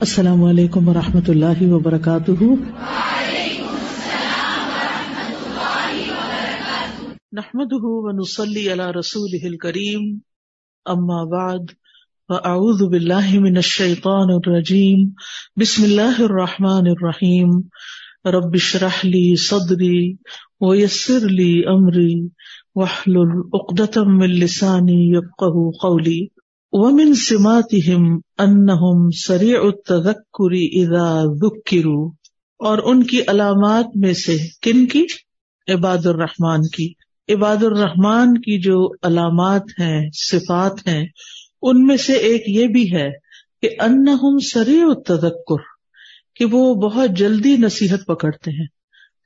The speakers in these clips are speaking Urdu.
السلام علیکم و رحمۃ اللہ وبرکاتہ۔ نحمد ونسلی علی رسول کریم اما بعد، فاعوذ باللہ من الشیطان الرجیم۔ بسم اللہ الرحمن الرحیم۔ رب اشرح لی صدری ویسر لی امری۔ واحلل عقدۃ من لسانی یفقهوا قولی۔ ومن سماتهم انہم سریع التذکر اذا ذکروا اور ان کی علامات میں سے کن کی؟ عباد الرحمان کی۔ عباد الرحمان کی جو علامات ہیں، صفات ہیں، ان میں سے ایک یہ بھی ہے کہ انہم سریع التذکر کہ وہ بہت جلدی نصیحت پکڑتے ہیں،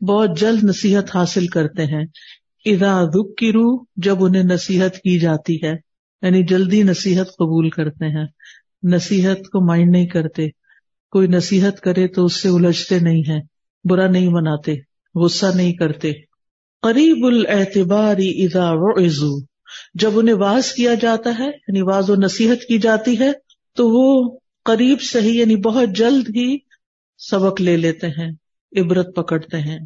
بہت جلد نصیحت حاصل کرتے ہیں۔ اذا ذکروا جب انہیں نصیحت کی جاتی ہے۔ یعنی جلدی نصیحت قبول کرتے ہیں۔ نصیحت کو مائنڈ نہیں کرتے۔ کوئی نصیحت کرے تو اس سے الجھتے نہیں ہیں، برا نہیں مناتے، غصہ نہیں کرتے۔ قریب الاعتبار اذا وعظوا جب انہیں واز کیا جاتا ہے یعنی واز و نصیحت کی جاتی ہے، تو وہ قریب سے ہی یعنی بہت جلد ہی سبق لے لیتے ہیں، عبرت پکڑتے ہیں۔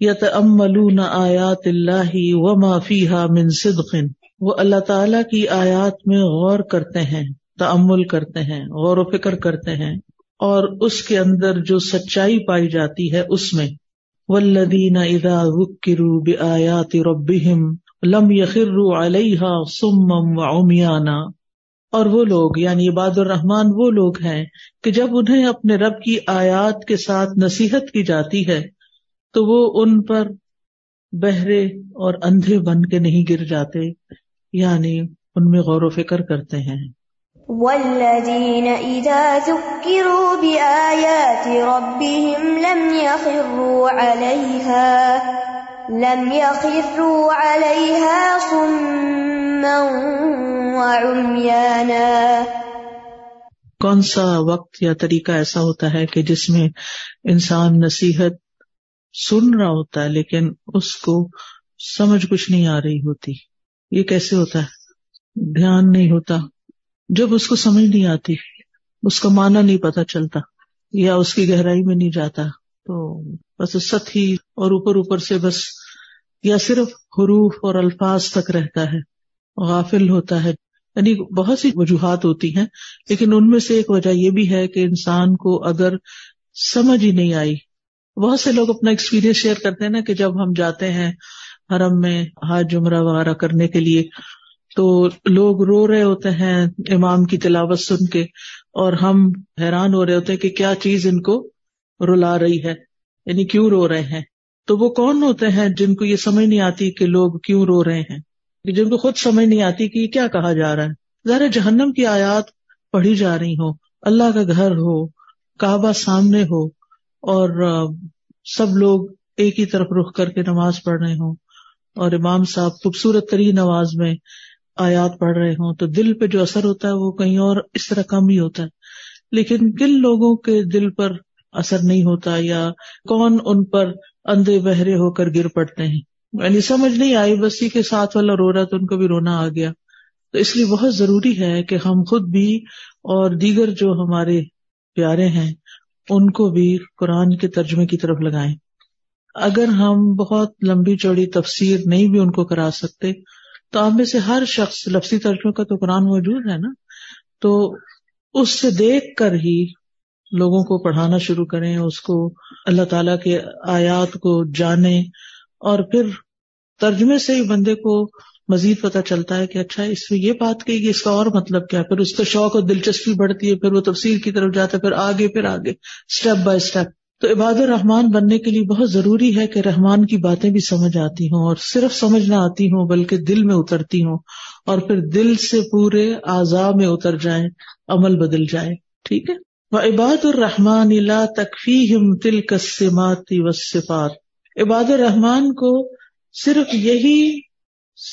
یا تملون آیات اللہ وما فیها من صدق۔ وہ اللہ تعالی کی آیات میں غور کرتے ہیں تعمل کرتے ہیں، غور و فکر کرتے ہیں، اور اس کے اندر جو سچائی پائی جاتی ہے اس میں ولدین ادا ذکروا بآیات ربهم لم یخروا علیہا سمم و اور وہ لوگ یعنی عباد الرحمان وہ لوگ ہیں کہ جب انہیں اپنے رب کی آیات کے ساتھ نصیحت کی جاتی ہے، تو وہ ان پر بہرے اور اندھے بن کے نہیں گر جاتے۔ یعنی ان میں غور و فکر کرتے ہیں۔ والذین اذا ذکروا بآیات ربهم لم يخروا علیها لم يخروا علیها صما وعمیانا کون سا وقت یا طریقہ ایسا ہوتا ہے کہ جس میں انسان نصیحت سن رہا ہوتا ہے لیکن اس کو سمجھ کچھ نہیں آ رہی ہوتی؟ یہ کیسے ہوتا ہے؟ دھیان نہیں ہوتا۔ جب اس کو سمجھ نہیں آتی، اس کا معنی نہیں پتا چلتا، یا اس کی گہرائی میں نہیں جاتا۔ تو بس ست ہی اور اوپر اوپر سے بس، یا صرف حروف اور الفاظ تک رہتا ہے، غافل ہوتا ہے۔ یعنی بہت سی وجوہات ہوتی ہیں، لیکن ان میں سے ایک وجہ یہ بھی ہے کہ انسان کو اگر سمجھ ہی نہیں آئی۔ بہت سے لوگ اپنا ایکسپیرئنس شیئر کرتے ہیں نا کہ جب ہم جاتے ہیں حرم میں حج جمرہ وغیرہ کرنے کے لیے۔ تو لوگ رو رہے ہوتے ہیں امام کی تلاوت سن کے اور ہم حیران ہو رہے ہوتے ہیں کہ کیا چیز ان کو رلا رہی ہے یعنی کیوں رو رہے ہیں؟ تو وہ کون ہوتے ہیں جن کو یہ سمجھ نہیں آتی کہ لوگ کیوں رو رہے ہیں؟ جن کو خود سمجھ نہیں آتی کہ یہ کیا کہا جا رہا ہے۔ ذرا جہنم کی آیات پڑھی جا رہی ہو اللہ کا گھر ہو، کعبہ سامنے ہو اور سب لوگ ایک ہی طرف رخ کر کے نماز پڑھ رہے ہوں۔ اور امام صاحب خوبصورت ترین آواز میں آیات پڑھ رہے ہوں تو دل پہ جو اثر ہوتا ہے وہ کہیں اور اس طرح کم ہی ہوتا ہے۔ لیکن کن لوگوں کے دل پر اثر نہیں ہوتا یا کون ان پر اندھے بہرے ہو کر گر پڑتے ہیں؟ یعنی سمجھ نہیں آئی بسی کے ساتھ والا رو رہا تو ان کو بھی رونا آ گیا۔ تو اس لیے بہت ضروری ہے کہ ہم خود بھی اور دیگر جو ہمارے پیارے ہیں، ان کو بھی قرآن کے ترجمے کی طرف لگائیں۔ اگر ہم بہت لمبی چوڑی تفسیر نہیں بھی ان کو کرا سکتے، تو آپ میں سے ہر شخص لفظی ترجمے کا تو قرآن موجود ہے نا؟ تو اس سے دیکھ کر ہی لوگوں کو پڑھانا شروع کریں، اس کو اللہ تعالی کے آیات کو جانیں، اور پھر ترجمے سے ہی بندے کو مزید پتہ چلتا ہے کہ اچھا اس میں یہ بات کہی کہ اس کا اور مطلب کیا؟ پھر اس کا شوق اور دلچسپی بڑھتی ہے، پھر وہ تفصیل کی طرف جاتا ہے، پھر آگے پھر آگے اسٹیپ بائی اسٹیپ تو عباد الرحمان بننے کے لیے بہت ضروری ہے کہ رحمان کی باتیں بھی سمجھ آتی ہوں اور صرف سمجھ نہ آتی ہوں، بلکہ دل میں اترتی ہوں اور پھر دل سے پورے اعضاء میں اتر جائیں، عمل بدل جائے ٹھیک ہے؟ وہ عباد الرحمان لا تکفی ہم تل کسماتی و صفات عباد الرحمان کو صرف یہی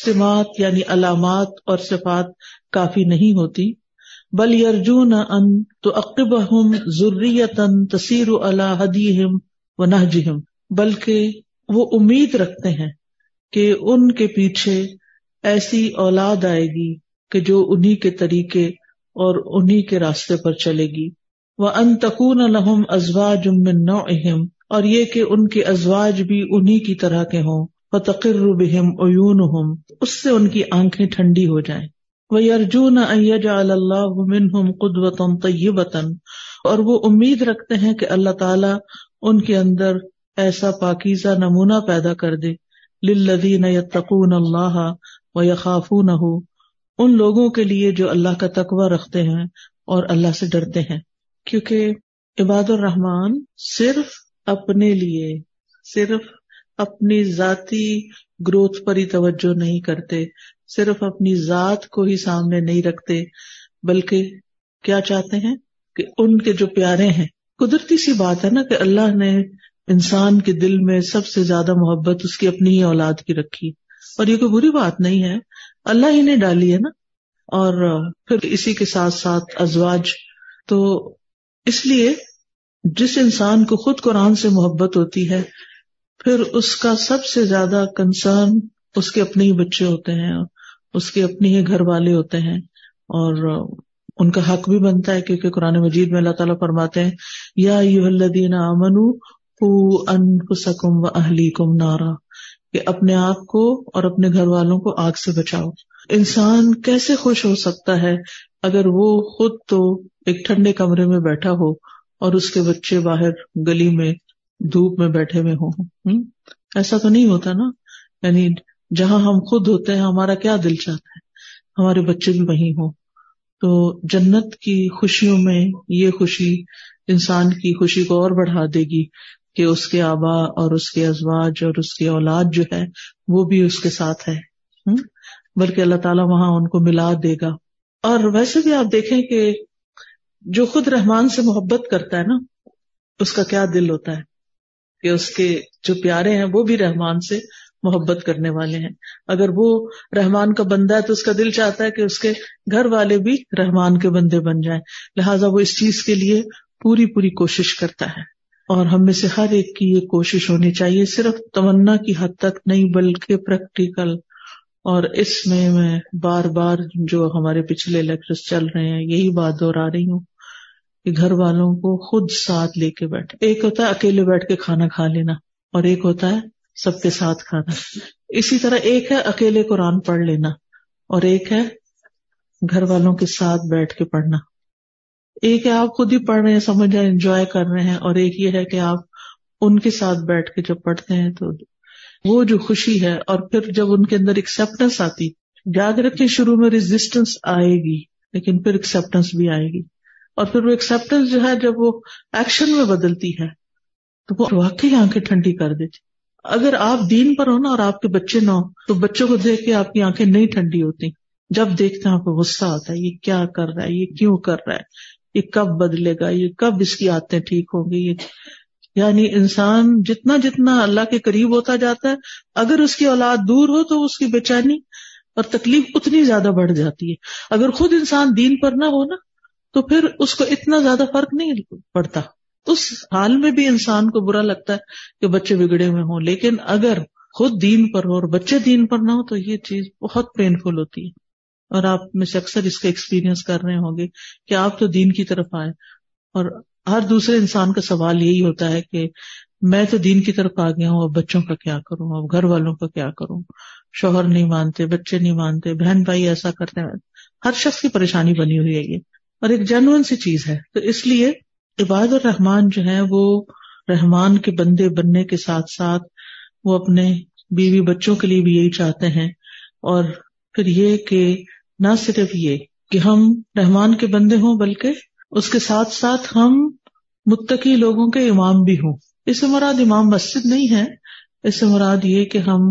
سمات یعنی علامات اور صفات کافی نہیں ہوتی۔ بل یرجون ان تو اقب ہم ضروریتن تصیر اللہ حدیم و نہجہم، بلکہ وہ امید رکھتے ہیں کہ ان کے پیچھے ایسی اولاد آئے گی کہ جو انہی کے طریقے اور انہی کے راستے پر چلے گی۔ وہ ان تکون الحم ازواج من نوعہم، اور یہ کہ ان کے ازواج بھی انہی کی طرح کے ہوں۔ فتقر بہم عیونہم اس سے ان کی آنکھیں ٹھنڈی ہو جائیں۔ وہ ارجون اللہ منہم قدوتا طیبتا اور وہ امید رکھتے ہیں کہ اللہ تعالیٰ ان کے اندر ایسا پاکیزہ نمونہ پیدا کر دے۔ للذین یتقون اللہ و ان لوگوں کے لیے جو اللہ کا تقوی رکھتے ہیں اور اللہ سے ڈرتے ہیں۔ کیونکہ عباد الرحمان صرف اپنے لیے، صرف اپنی ذاتی گروتھ پر ہی توجہ نہیں کرتے۔ صرف اپنی ذات کو ہی سامنے نہیں رکھتے، بلکہ کیا چاہتے ہیں؟ کہ ان کے جو پیارے ہیں، قدرتی سی بات ہے نا کہ اللہ نے انسان کے دل میں سب سے زیادہ محبت اس کی اپنی ہی اولاد کی رکھی۔ اور یہ کوئی بری بات نہیں ہے۔ اللہ ہی نے ڈالی ہے نا۔ اور پھر اسی کے ساتھ ساتھ ازواج۔ تو اس لیے جس انسان کو خود قرآن سے محبت ہوتی ہے، پھر اس کا سب سے زیادہ کنسرن اس کے اپنے ہی بچے ہوتے ہیں۔ اس کے اپنے ہی گھر والے ہوتے ہیں اور ان کا حق بھی بنتا ہے کیونکہ قرآن مجید میں اللہ تعالیٰ فرماتے ہیں، یا الذین آمنو انفسکم و اہلی کم نارا، کہ اپنے آپ کو اور اپنے گھر والوں کو آگ سے بچاؤ۔ انسان کیسے خوش ہو سکتا ہے اگر وہ خود تو ایک ٹھنڈے کمرے میں بیٹھا ہو اور اس کے بچے باہر گلی میں دھوپ میں بیٹھے ہوئے ہوں۔ ایسا تو نہیں ہوتا نا؟ یعنی جہاں ہم خود ہوتے ہیں، ہمارا کیا دل چاہتا ہے؟ ہمارے بچے بھی وہیں ہوں۔ تو جنت کی خوشیوں میں یہ خوشی انسان کی خوشی کو اور بڑھا دے گی کہ اس کے آبا اور اس کے ازواج اور اس کی اولاد جو ہے، وہ بھی اس کے ساتھ ہے۔ بلکہ اللہ تعالیٰ وہاں ان کو ملا دے گا۔ اور ویسے بھی آپ دیکھیں کہ جو خود رحمان سے محبت کرتا ہے نا، اس کا کیا دل ہوتا ہے؟ کہ اس کے جو پیارے ہیں، وہ بھی رحمان سے محبت کرنے والے ہیں۔ اگر وہ رحمان کا بندہ ہے تو اس کا دل چاہتا ہے کہ اس کے گھر والے بھی رحمان کے بندے بن جائیں۔ لہٰذا وہ اس چیز کے لیے پوری پوری کوشش کرتا ہے۔ اور ہم میں سے ہر ایک کی یہ کوشش ہونی چاہیے، صرف تمنا کی حد تک نہیں، بلکہ پریکٹیکل اور اس میں میں بار بار جو ہمارے پچھلے لیکچر چل رہے ہیں، یہی بات دوہرا رہی ہوں کہ گھر والوں کو خود ساتھ لے کے بیٹھ ایک ہوتا ہے اکیلے بیٹھ کے کھانا کھا لینا، اور ایک ہوتا ہے سب کے ساتھ کھانا۔ اسی طرح ایک ہے اکیلے قرآن پڑھ لینا اور ایک ہے گھر والوں کے ساتھ بیٹھ کے پڑھنا۔ ایک ہے آپ خود ہی پڑھ رہے ہیں، سمجھ رہے ہیں انجوائے کر رہے ہیں اور ایک یہ ہے کہ آپ ان کے ساتھ بیٹھ کے جب پڑھتے ہیں تو وہ جو خوشی ہے اور پھر جب ان کے اندر ایکسپٹینس آتی، یاد رکھیں شروع میں ریزسٹنس آئے گی، لیکن پھر ایکسپٹینس بھی آئے گی۔ اور پھر وہ ایکسپٹینس جو ہے جب وہ ایکشن میں بدلتی ہے، تو وہ واقعی آنکھیں ٹھنڈی کر دیتی۔ اگر آپ دین پر ہو نا اور آپ کے بچے نہ ہو، تو بچوں کو دیکھ کے آپ کی آنکھیں نہیں ٹھنڈی ہوتی۔ جب دیکھتے ہیں آپ کو غصہ آتا ہے، یہ کیا کر رہا ہے، یہ کیوں کر رہا ہے، یہ کب بدلے گا، یہ کب اس کی آتے ٹھیک ہوں گی، یہ یعنی انسان جتنا جتنا اللہ کے قریب ہوتا جاتا ہے، اگر اس کی اولاد دور ہو تو اس کی بے چینی اور تکلیف اتنی زیادہ بڑھ جاتی ہے۔ اگر خود انسان دین پر نہ ہو نا، تو پھر اس کو اتنا زیادہ فرق نہیں پڑتا۔ اس حال میں بھی انسان کو برا لگتا ہے کہ بچے بگڑے ہوئے ہوں، لیکن اگر خود دین پر ہو اور بچے دین پر نہ ہو تو یہ چیز بہت پینفل ہوتی ہے۔ اور آپ میں سے اکثر اس کا ایکسپیرئنس کر رہے ہوں گے کہ آپ تو دین کی طرف آئے۔ اور ہر دوسرے انسان کا سوال یہی ہوتا ہے کہ میں تو دین کی طرف آ گیا ہوں، اب بچوں کا کیا کروں؟ اب گھر والوں کا کیا کروں؟ شوہر نہیں مانتے، بچے نہیں مانتے، بہن بھائی ایسا کرتے ہیں۔ ہر شخص کی پریشانی بنی ہوئی ہے یہ۔ اور ایک جنون سی چیز ہے۔ تو اس لیے عباد الرحمان جو ہے وہ رحمان کے بندے بننے کے ساتھ ساتھ وہ اپنے بیوی بچوں کے لیے بھی یہی چاہتے ہیں۔ اور پھر یہ کہ نہ صرف یہ کہ ہم رحمان کے بندے ہوں بلکہ اس کے ساتھ ساتھ ہم متقی لوگوں کے امام بھی ہوں۔ اس سے مراد امام مسجد نہیں ہے۔ اس سے مراد یہ کہ ہم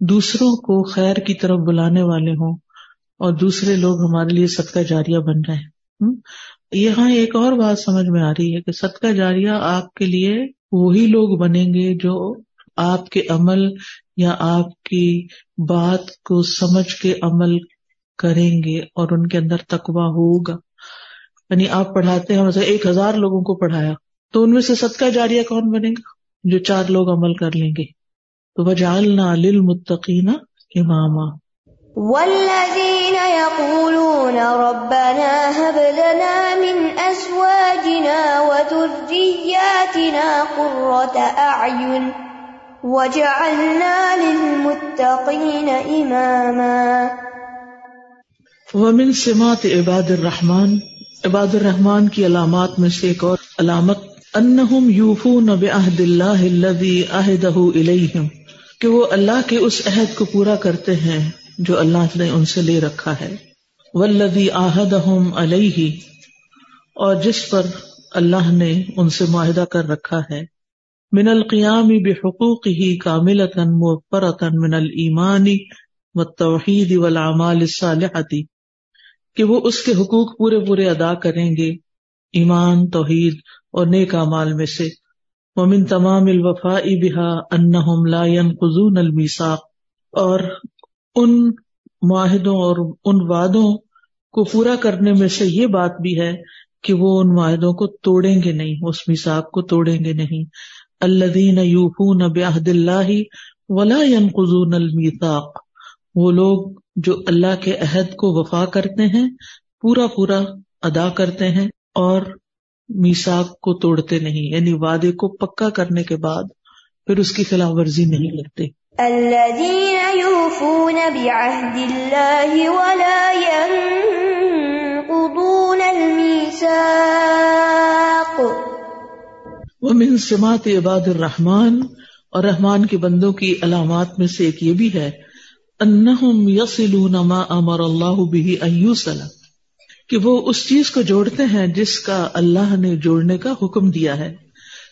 دوسروں کو خیر کی طرف بلانے والے ہوں اور دوسرے لوگ ہمارے لیے صدقہ جاریہ بن رہے ہیں۔ یہاں ایک اور بات سمجھ میں آ رہی ہے کہ صدقہ جاریہ آپ کے لیے وہی لوگ بنیں گے جو آپ کے عمل یا آپ کی بات کو سمجھ کے عمل کریں گے اور ان کے اندر تقوا ہوگا۔ یعنی آپ پڑھاتے ہیں مطلب ایک ہزار لوگوں کو پڑھایا، تو ان میں سے صدقہ جاریہ کون بنے گا؟ جو چار لوگ عمل کر لیں گے۔ تو وجالنا للمتقین اماما۔ والذين يقولون ربنا هب لنا من أزواجنا ذرياتنا قرة أعين وجعلنا للمتقين إماما. ومن سمات عباد الرحمن، عباد الرحمان کی علامات میں سے ایک اور علامت، انہم یوفون بعہد اللہ الذی عہدہ الیہم، کہ وہ اللہ کے اس عہد کو پورا کرتے ہیں۔ جو اللہ نے ان سے لے رکھا ہے۔ والذی عہدہم علیہ، اور جس پر اللہ نے ان سے معاہدہ کر رکھا ہے۔ من القیام بحقوقہ کاملتا موفرتا من الایمان والتوحید والعمال الصالحة۔ کہ وہ اس کے حقوق پورے پورے ادا کریں گے ایمان، توحید اور نیک مال میں سے۔ ومن تمام الوفا بحا انہم لا ينقضون الميثاق۔ اور ان معاہدوں اور ان وعدوں کو پورا کرنے میں سے یہ بات بھی ہے کہ وہ ان معاہدوں کو توڑیں گے نہیں اس میساک کو توڑیں گے نہیں۔ الذین یوفون بعہد اللہ ولا ينقضون الميثاق وہ لوگ جو اللہ کے عہد کو وفا کرتے ہیں، پورا پورا ادا کرتے ہیں اور میساک کو توڑتے نہیں یعنی وعدے کو پکا کرنے کے بعد پھر اس کی خلاف ورزی نہیں کرتے۔ وہ من سمات عباد الرحمان اور رحمان کے بندوں کی علامات میں سے ایک یہ بھی ہے، انہم یصلون ما امر اللہ به ان یوصل، کہ وہ اس چیز کو جوڑتے ہیں جس کا اللہ نے جوڑنے کا حکم دیا ہے۔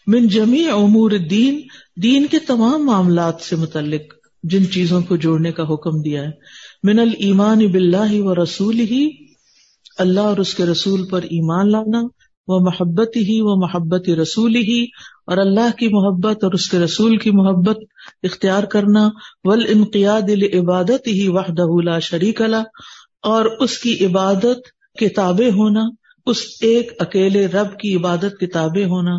من جمیع امور الدین دین کے تمام معاملات سے متعلق جن چیزوں کو جوڑنے کا حکم دیا ہے۔ من الایمان باللہ و رسول ہی اللہ اور اس کے رسول پر ایمان لانا وہ محبت ہی وہ محبت رسول ہی اور اللہ کی محبت اور اس کے رسول کی محبت اختیار کرنا ول انقیاد عبادت ہی وحدہ لا شریک اللہ اور اس کی عبادت کتابیں ہونا، اس ایک اکیلے رب کی عبادت کتابیں ہونا،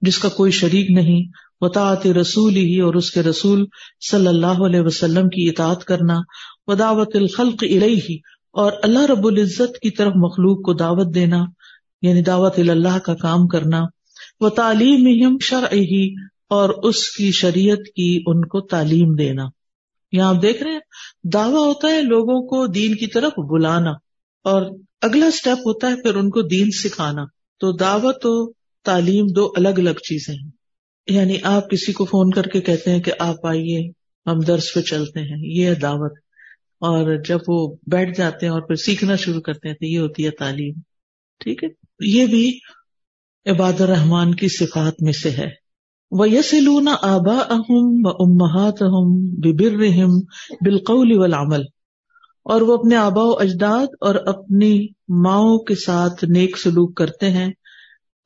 جس کا کوئی شریک نہیں۔ وطاعت رسول ہی اور اس کے رسول صلی اللہ علیہ وسلم کی اطاعت کرنا وداوت الخلق الیہ اور اللہ رب العزت کی طرف مخلوق کو دعوت دینا یعنی دعوت اللہ کا کام کرنا وہ تعلیم شرعی اور اس کی شریعت کی ان کو تعلیم دینا۔ یہاں آپ دیکھ رہے ہیں، دعویٰ ہوتا ہے لوگوں کو دین کی طرف بلانا اور اگلا اسٹیپ ہوتا ہے پھر ان کو دین سکھانا۔ تو دعوت و تعلیم دو الگ الگ چیزیں ہیں۔ یعنی آپ کسی کو فون کر کے کہتے ہیں کہ آپ آئیے، ہم درس پہ چلتے ہیں، یہ ہے دعوت۔ اور جب وہ بیٹھ جاتے ہیں اور پھر سیکھنا شروع کرتے ہیں تو یہ ہوتی ہے تعلیم۔ ٹھیک ہے؟ یہ بھی عباد الرحمان کی صفات میں سے ہے۔ وہ یسلون آبا اہم و امہات اہم ببر بالقول والعمل۔ اور وہ اپنے آبا و اجداد اور اپنی ماؤں کے ساتھ نیک سلوک کرتے ہیں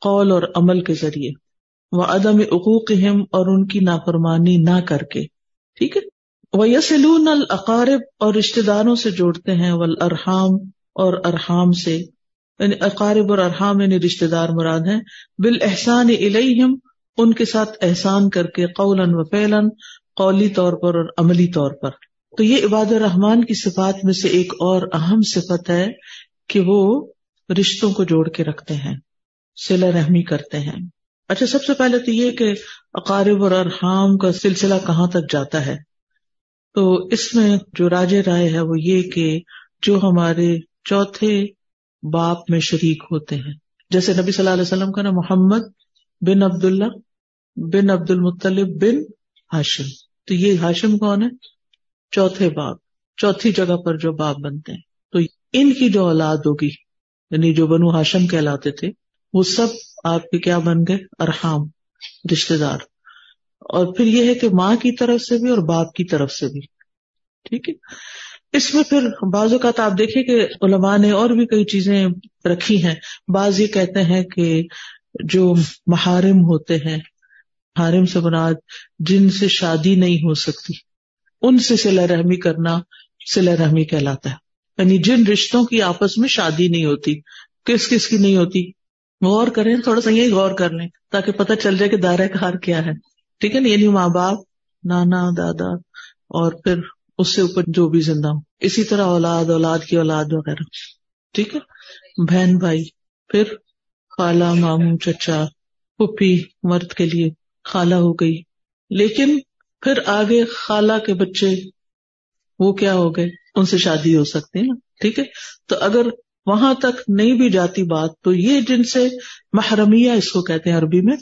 قول اور عمل کے ذریعے۔ وہ عدم عقوق اور ان کی نافرمانی نہ کر کے۔ ٹھیک ہے؟ وہ یسلون العقارب اور رشتے داروں سے جوڑتے ہیں ولرحام اور ارحام سے۔ یعنی اقارب اور ارحام یعنی رشتے دار مراد ہیں۔ بال احسان الہم ان کے ساتھ احسان کر کے قولن و فیلن قولی طور پر اور عملی طور پر۔ تو یہ عباد الرحمان کی صفات میں سے ایک اور اہم صفت ہے کہ وہ رشتوں کو جوڑ کے رکھتے ہیں سلا رحمی کرتے ہیں۔ اچھا سب سے پہلے تو یہ کہ اقارب اور ارحام کا سلسلہ کہاں تک جاتا ہے؟ تو اس میں جو راج رائے ہے وہ یہ کہ جو ہمارے چوتھے باپ میں شریک ہوتے ہیں۔ جیسے نبی صلی اللہ علیہ وسلم کا نا محمد بن عبد اللہ بن عبد المطلب بن ہاشم۔ تو یہ ہاشم کون ہے؟ چوتھے باپ، چوتھی جگہ پر جو باپ بنتے ہیں۔ تو ان کی جو اولاد ہوگی یعنی جو بنو ہاشم کہلاتے تھے، وہ سب آپ کے کیا بن گئے؟ ارحام رشتے دار۔ اور پھر یہ ہے کہ ماں کی طرف سے بھی اور باپ کی طرف سے بھی۔ ٹھیک ہے؟ اس میں پھر بعض اوقات آپ دیکھیں کہ علماء نے اور بھی کئی چیزیں رکھی ہیں۔ بعض یہ کہتے ہیں کہ جو محارم ہوتے ہیں، محارم سے براد جن سے شادی نہیں ہو سکتی، ان سے سلا رحمی کرنا سلا رحمی کہلاتا ہے۔ یعنی جن رشتوں کی آپس میں شادی نہیں ہوتی، کس کس کی نہیں ہوتی؟ غور کریں، تھوڑا سا یہی غور کر لیں تاکہ پتہ چل جائے کہ دائرہ کار کیا ہے۔ ٹھیک ہے نا؟ یعنی ماں باپ، نانا، دادا اور پھر اس سے اوپر جو بھی زندہ ہوں۔ اسی طرح اولاد اولاد کی اولاد وغیرہ۔ ٹھیک ہے؟ بہن بھائی، پھر خالہ، ماموں، چچا پپھی مرد کے لیے خالہ ہو گئی۔ لیکن پھر آگے خالہ کے بچے وہ کیا ہو گئے؟ ان سے شادی ہو سکتی ہے نا؟ ٹھیک ہے؟ تو اگر وہاں تک نہیں بھی جاتی بات تو یہ جن سے محرمیہ اس کو کہتے ہیں عربی میں،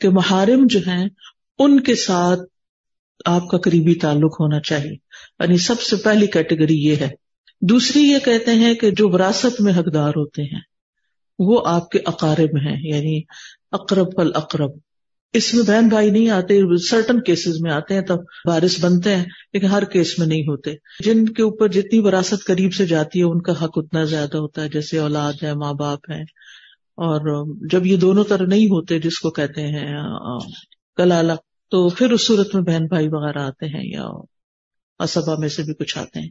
کہ محارم جو ہیں، ان کے ساتھ آپ کا قریبی تعلق ہونا چاہیے۔ یعنی سب سے پہلی کیٹیگری یہ ہے۔ دوسری یہ کہتے ہیں کہ جو وراثت میں حقدار ہوتے ہیں، وہ آپ کے اقارب ہیں یعنی اقرب پل اقرب اس میں بہن بھائی نہیں آتے سرٹن کیسز میں آتے ہیں تب بارش بنتے ہیں، لیکن ہر کیس میں نہیں ہوتے۔ جن کے اوپر جتنی وراثت قریب سے جاتی ہے، ان کا حق اتنا زیادہ ہوتا ہے، جیسے اولاد ہے، ماں باپ ہے اور جب یہ دونوں طرح نہیں ہوتے جس کو کہتے ہیں، کلالہ، تو پھر اس صورت میں بہن بھائی وغیرہ آتے ہیں یا اسبا میں سے بھی کچھ آتے ہیں۔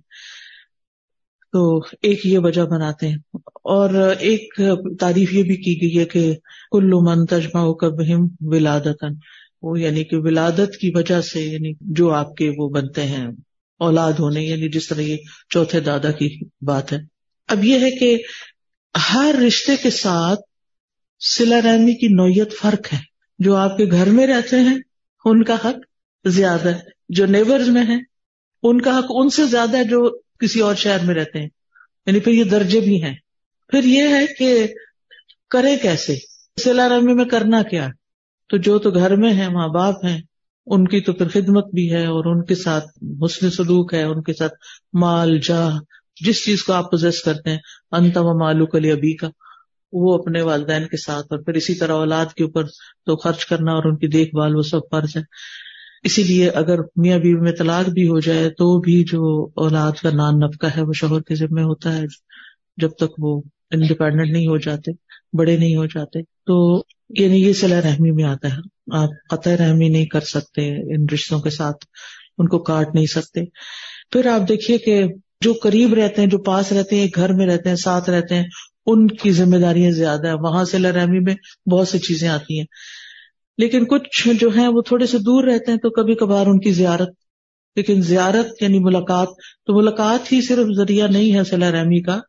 تو ایک یہ وجہ بناتے ہیں۔ اور ایک تعریف یہ بھی کی گئی ہے کہ کلو من تجمہ کر بہم ولادت وہ یعنی کہ ولادت کی وجہ سے یعنی جو آپ کے وہ بنتے ہیں، اولاد ہونے یعنی جس طرح یہ چوتھے دادا کی بات ہے۔ اب یہ ہے کہ ہر رشتے کے ساتھ سلا رحمی کی نوعیت فرق ہے۔ جو آپ کے گھر میں رہتے ہیں، ان کا حق زیادہ ہے۔ جو نیبرز میں ہے ان کا حق ان سے زیادہ ہے جو کسی اور شہر میں رہتے ہیں۔ یعنی پھر یہ درجے بھی ہیں۔ پھر یہ ہے کہ کرے کیسے؟ سیلا رمی میں کرنا کیا؟ تو جو تو گھر میں ہے ماں باپ ہیں، ان کی تو پھر خدمت بھی ہے اور ان کے ساتھ حسن سلوک ہے، ان کے ساتھ مال، جاہ، جس چیز کو آپ پوزیس کرتے ہیں انتم مالو کلی ابھی کا وہ اپنے والدین کے ساتھ اور پھر اسی طرح اولاد کے اوپر تو خرچ کرنا اور ان کی دیکھ بھال، وہ سب فرض ہے۔ اسی لیے اگر میاں بیوی میں طلاق بھی ہو جائے تو بھی جو اولاد کا نان نفقہ ہے، وہ شوہر کے ذمے ہوتا ہے، جب تک وہ انڈیپینڈنٹ نہیں ہو جاتے، بڑے نہیں ہو جاتے۔ تو یعنی یہ صلاح رحمی میں آتا ہے۔ آپ قطع رحمی نہیں کر سکتے، ان رشتوں کے ساتھ ان کو کاٹ نہیں سکتے۔ پھر آپ دیکھیے کہ جو قریب رہتے ہیں، جو پاس رہتے ہیں، گھر میں رہتے ہیں، ساتھ رہتے ہیں، ان کی ذمہ داریاں زیادہ ہیں۔ وہاں سے رحمی میں بہت سی چیزیں آتی ہیں۔ لیکن کچھ جو ہیں، وہ تھوڑے سے دور رہتے ہیں تو کبھی کبھار ان کی زیارت۔ لیکن زیارت یعنی ملاقات، تو ملاقات ہی صرف ذریعہ نہیں ہے صلاح رحمی کا۔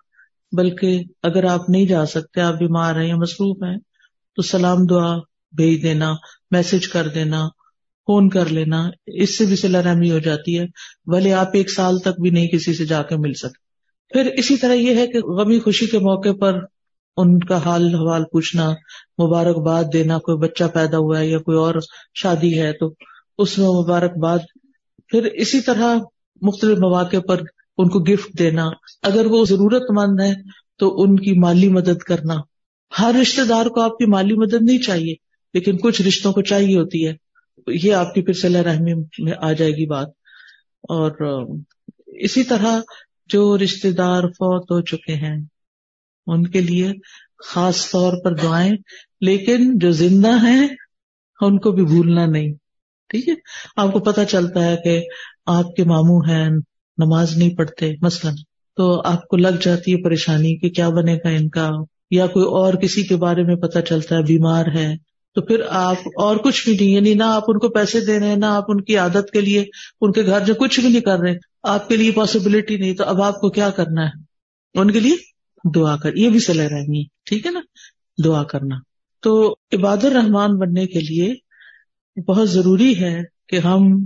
بلکہ اگر آپ نہیں جا سکتے، آپ بیمار ہیں یا مصروف ہیں، تو سلام دعا بھیج دینا، میسج کر دینا، فون کر لینا، اس سے بھی صلاح رحمی ہو جاتی ہے۔ بھلے آپ ایک سال تک بھی نہیں کسی سے جا کے مل سکتے۔ پھر اسی طرح یہ ہے کہ غمی خوشی کے موقع پر ان کا حال حوال پوچھنا، مبارکباد دینا، کوئی بچہ پیدا ہوا ہے یا کوئی اور شادی ہے، تو اس میں مبارکباد۔ پھر اسی طرح مختلف مواقع پر ان کو گفٹ دینا۔ اگر وہ ضرورت مند ہے تو ان کی مالی مدد کرنا۔ ہر رشتے دار کو آپ کی مالی مدد نہیں چاہیے، لیکن کچھ رشتوں کو چاہیے ہوتی ہے۔ یہ آپ کی پھر صلاح رحمی میں آ جائے گی بات۔ اور، اسی طرح جو رشتے دار فوت ہو چکے ہیں، ان کے لیے خاص طور پر دعائیں، لیکن جو زندہ ہیں، ان کو بھی بھولنا نہیں۔ ٹھیک ہے؟ آپ کو پتا چلتا ہے کہ آپ کے ماموں ہیں نماز نہیں پڑھتے، مثلاً تو آپ کو لگ جاتی ہے پریشانی کہ کیا بنے گا ان کا، یا کوئی اور کسی کے بارے میں پتا چلتا ہے، بیمار ہے، تو پھر آپ اور کچھ بھی نہیں یعنی نہ آپ ان کو پیسے دے رہے ہیں، نہ آپ ان کی عادت کے لیے، ان کے گھر جو کچھ بھی نہیں کر رہے، آپ کے لیے پاسبلٹی نہیں، تو اب آپ کو کیا کرنا ہے؟ ان کے لیے دعا کر، یہ بھی صلاح رحمی، ٹھیک ہے نا؟ دعا کرنا۔ تو عباد الرحمان بننے کے لیے بہت ضروری ہے کہ ہم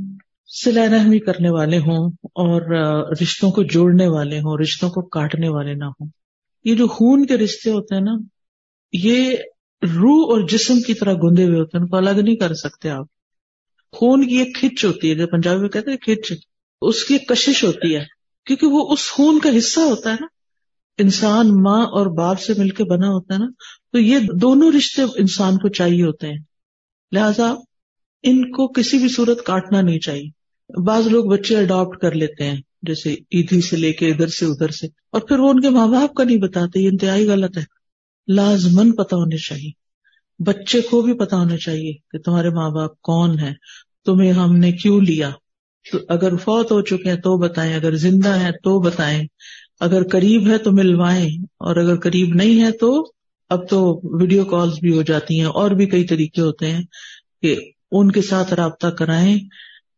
صلاح رحمی کرنے والے ہوں اور رشتوں کو جوڑنے والے ہوں، رشتوں کو کاٹنے والے نہ ہوں۔ یہ جو خون کے رشتے ہوتے ہیں نا، یہ روح اور جسم کی طرح گندے ہوئے ہوتے ہیں، ان کو الگ نہیں کر سکتے آپ۔ خون کی ایک کھچ ہوتی ہے جو پنجابی میں کہتے ہیں کھچ، اس کی ایک کشش ہوتی ہے۔ کیونکہ وہ اس خون کا حصہ ہوتا ہے نا، انسان ماں اور باپ سے مل کے بنا ہوتا ہے نا، تو یہ دونوں رشتے انسان کو چاہیے ہوتے ہیں۔ لہذا ان کو کسی بھی صورت کاٹنا نہیں چاہیے۔ بعض لوگ بچے اڈاپٹ کر لیتے ہیں، جیسے عیدی سے لے کے ادھر سے ادھر سے، اور پھر وہ ان کے ماں باپ کا نہیں بتاتے، یہ انتہائی غلط ہے۔ لازمن پتا ہونے چاہیے۔ بچے کو بھی پتا ہونا چاہیے کہ تمہارے ماں باپ کون ہے تمہیں ہم نے کیوں لیا؟ تو اگر فوت ہو چکے ہیں تو بتائیں، اگر زندہ ہیں تو بتائیں۔ اگر قریب ہے تو ملوائیں، اور اگر قریب نہیں ہے تو اب تو ویڈیو کالز بھی ہو جاتی ہیں، اور بھی کئی طریقے ہوتے ہیں کہ ان کے ساتھ رابطہ کرائیں۔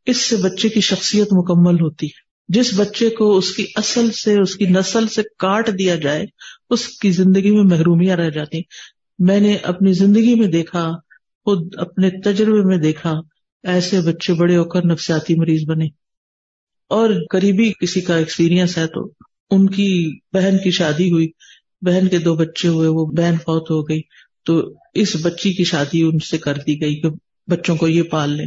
اس سے بچے کی شخصیت مکمل ہوتی ہے۔ جس بچے کو اس کی اصل سے، اس کی نسل سے کاٹ دیا جائے، اس کی زندگی میں محرومیاں رہ جاتی۔ میں نے اپنی زندگی میں دیکھا، خود اپنے تجربے میں دیکھا، ایسے بچے بڑے ہو کر نفسیاتی مریض بنے۔ اور قریبی کسی کا ایکسپیرئنس ہے تو ان کی بہن کی شادی ہوئی۔ بہن کے دو بچے ہوئے، وہ بہن فوت ہو گئی۔ تو اس بچی کی شادی ان سے کر دی گئی کہ بچوں کو یہ پال لیں۔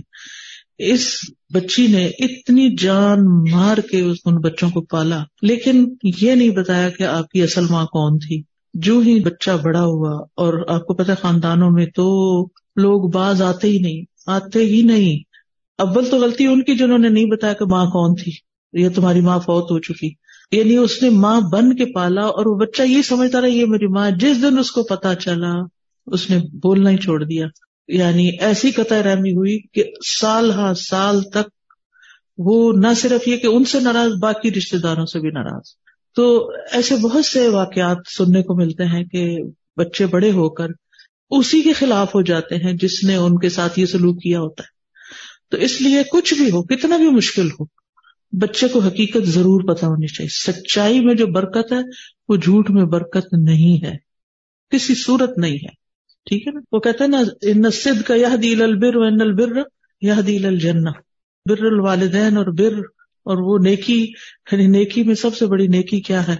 اس بچی نے اتنی جان مار کے ان بچوں کو پالا۔ لیکن یہ نہیں بتایا کہ آپ کی اصل ماں کون تھی۔ جو ہی بچہ بڑا ہوا اور آپ کو پتا خاندانوں میں تو لوگ باز آتے ہی نہیں، آتے ہی نہیں۔ اول تو غلطی ان کی جنہوں نے نہیں بتایا کہ ماں کون تھی۔ یہ تمہاری ماں فوت ہو چکی۔ یعنی اس نے ماں بن کے پالا اور وہ بچہ یہ سمجھتا رہا، یہ میری ماں جس دن اس کو پتا چلا، اس نے بولنا ہی چھوڑ دیا۔ یعنی ایسی قطع رحمی ہوئی کہ سال ہاں سال تک وہ نہ صرف یہ کہ ان سے ناراض، باقی رشتے داروں سے بھی ناراض۔ تو ایسے بہت سے واقعات سننے کو ملتے ہیں کہ بچے بڑے ہو کر اسی کے خلاف ہو جاتے ہیں جس نے ان کے ساتھ یہ سلوک کیا ہوتا ہے۔ تو اس لیے کچھ بھی ہو، کتنا بھی مشکل ہو، بچے کو حقیقت ضرور پتا ہونی چاہیے۔ سچائی میں جو برکت ہے، وہ جھوٹ میں برکت نہیں ہے۔ کسی صورت نہیں ہے۔ ٹھیک ہے نا؟ وہ کہتے ہیں نا، ان سد کا یہ دل البر و ان البر یہ دل الجنا بر الوالدین اور بر، اور وہ نیکی یعنی نیکی میں سب سے بڑی نیکی کیا ہے؟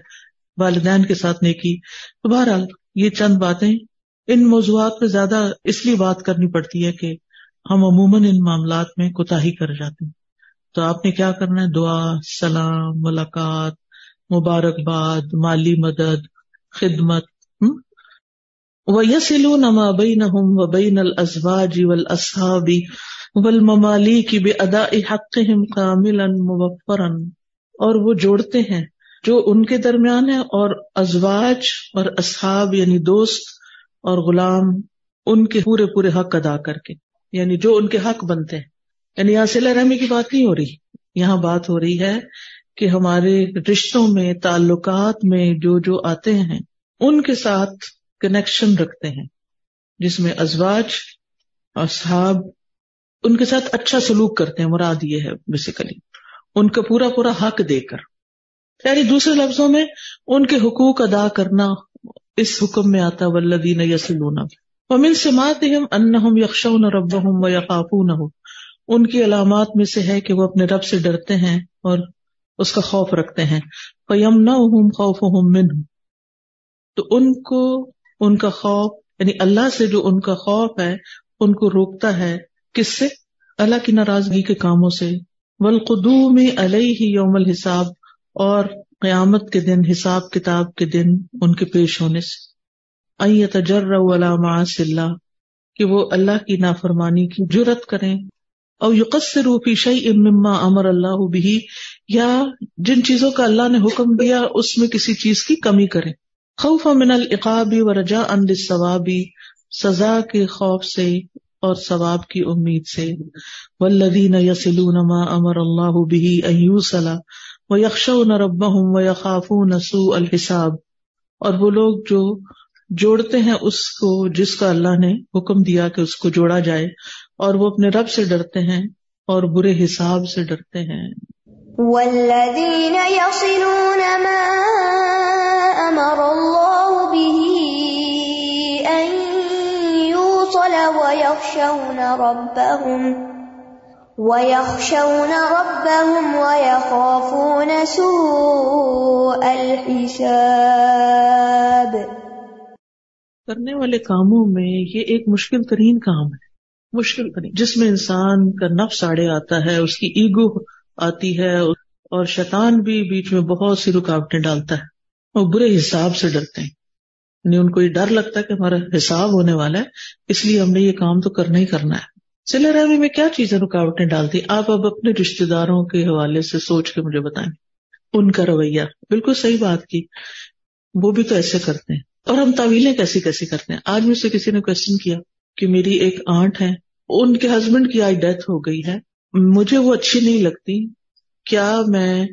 والدین کے ساتھ نیکی۔ تو بہرحال یہ چند باتیں ان موضوعات پہ زیادہ اس لیے بات کرنی پڑتی ہے کہ ہم عموماً ان معاملات میں کوتا ہی کر جاتے ہیں۔ تو آپ نے کیا کرنا ہے؟ دعا، سلام، ملاقات، مبارکباد، مالی مدد، خدمت وَيَسِلُونَ مَا بَيْنَهُمْ وَبَيْنَ الْأَزْوَاجِ وَالْأَصْحَابِ وَالْمَمَالِيكِ بِأَدَاءِ حَقِّهِمْ كَامِلًا مُوَفَّرًا اور وہ جوڑتے ہیں جو ان کے درمیان ہے اور ازواج اور اصحاب یعنی دوست اور غلام ان کے پورے پورے حق ادا کر کے یعنی جو ان کے حق بنتے ہیں۔ یعنی یہاں صلح رحمی کی بات نہیں ہو رہی۔ یہاں بات ہو رہی ہے کہ ہمارے رشتوں میں، تعلقات میں جو جو آتے ہیں، ان کے ساتھ کنیکشن رکھتے ہیں، جس میں ازواج اصحاب ان کے ساتھ اچھا سلوک کرتے ہیں۔ مراد یہ ہے بیسیکلی ان کا پورا پورا حق دے کر۔ یعنی دوسرے لفظوں میں ان کے حقوق ادا کرنا اس حکم میں آتا ولدین یسلون ومن سماتہم انہم یخشون ربہم و یخافونہ ان کی علامات میں سے ہے کہ وہ اپنے رب سے ڈرتے ہیں اور اس کا خوف رکھتے ہیں۔ فیم نہ خوف من تو ان کو ان کا خوف یعنی اللہ سے جو ان کا خوف ہے، ان کو روکتا ہے۔ کس سے؟ اللہ کی ناراضگی کے کاموں سے۔ ولقدوم علیہ ہی یوم الحساب۔ اور قیامت کے دن، حساب کتاب کے دن ان کے پیش ہونے سے۔ تجر اللہ کہ وہ اللہ کی نافرمانی کی جرت کریں۔ اور یقصر فی شعی مما امر اللہ بھی یا جن چیزوں کا اللہ نے حکم دیا، اس میں کسی چیز کی کمی کرے خوف من العقابی و رجا ان ثوابی سزا کے خوف سے اور ثواب کی امید سے۔ ولدین یسلون ما امر اللہ بھی ایوسلا و یکشون ربهم و سوء الحساب۔ اور وہ لوگ جو جوڑتے ہیں اس کو جس کا اللہ نے حکم دیا کہ اس کو جوڑا جائے، اور وہ اپنے رب سے ڈرتے ہیں اور برے حساب سے ڈرتے ہیں۔ والذین یصلون ما امر اللہ به ان یوصل ویخشون ربهم ويخشون ربهم ويخافون سوء الحساب کرنے والے کاموں میں یہ ایک مشکل ترین کام ہے۔ مشکل ترین۔ جس میں انسان کا نفس آڑے آتا ہے، اس کی ایگو آتی ہے اور شیطان بھی بیچ میں بہت سی رکاوٹیں ڈالتا ہے۔ اور برے حساب سے ڈرتے ہیں۔ یعنی ان کو یہ ڈر لگتا ہے کہ ہمارا حساب ہونے والا ہے، اس لیے ہم نے یہ کام تو کرنا ہی کرنا ہے۔ سلے رحمی میں کیا چیزیں رکاوٹیں ڈالتی؟ آپ اب اپنے رشتے داروں کے حوالے سے سوچ کے مجھے بتائیں۔ ان کا رویہ۔ بالکل صحیح بات کی۔ وہ بھی تو ایسے کرتے ہیں۔ اور ہم تعویلیں کیسی کیسی کرتے ہیں؟ آج مجھ سے کسی نے کوشچن کیا کہ میری ایک آنٹ ہے، ان کے ہسبینڈ کی آئی ڈیتھ ہو گئی ہے۔ مجھے وہ اچھی نہیں لگتی۔ کیا میں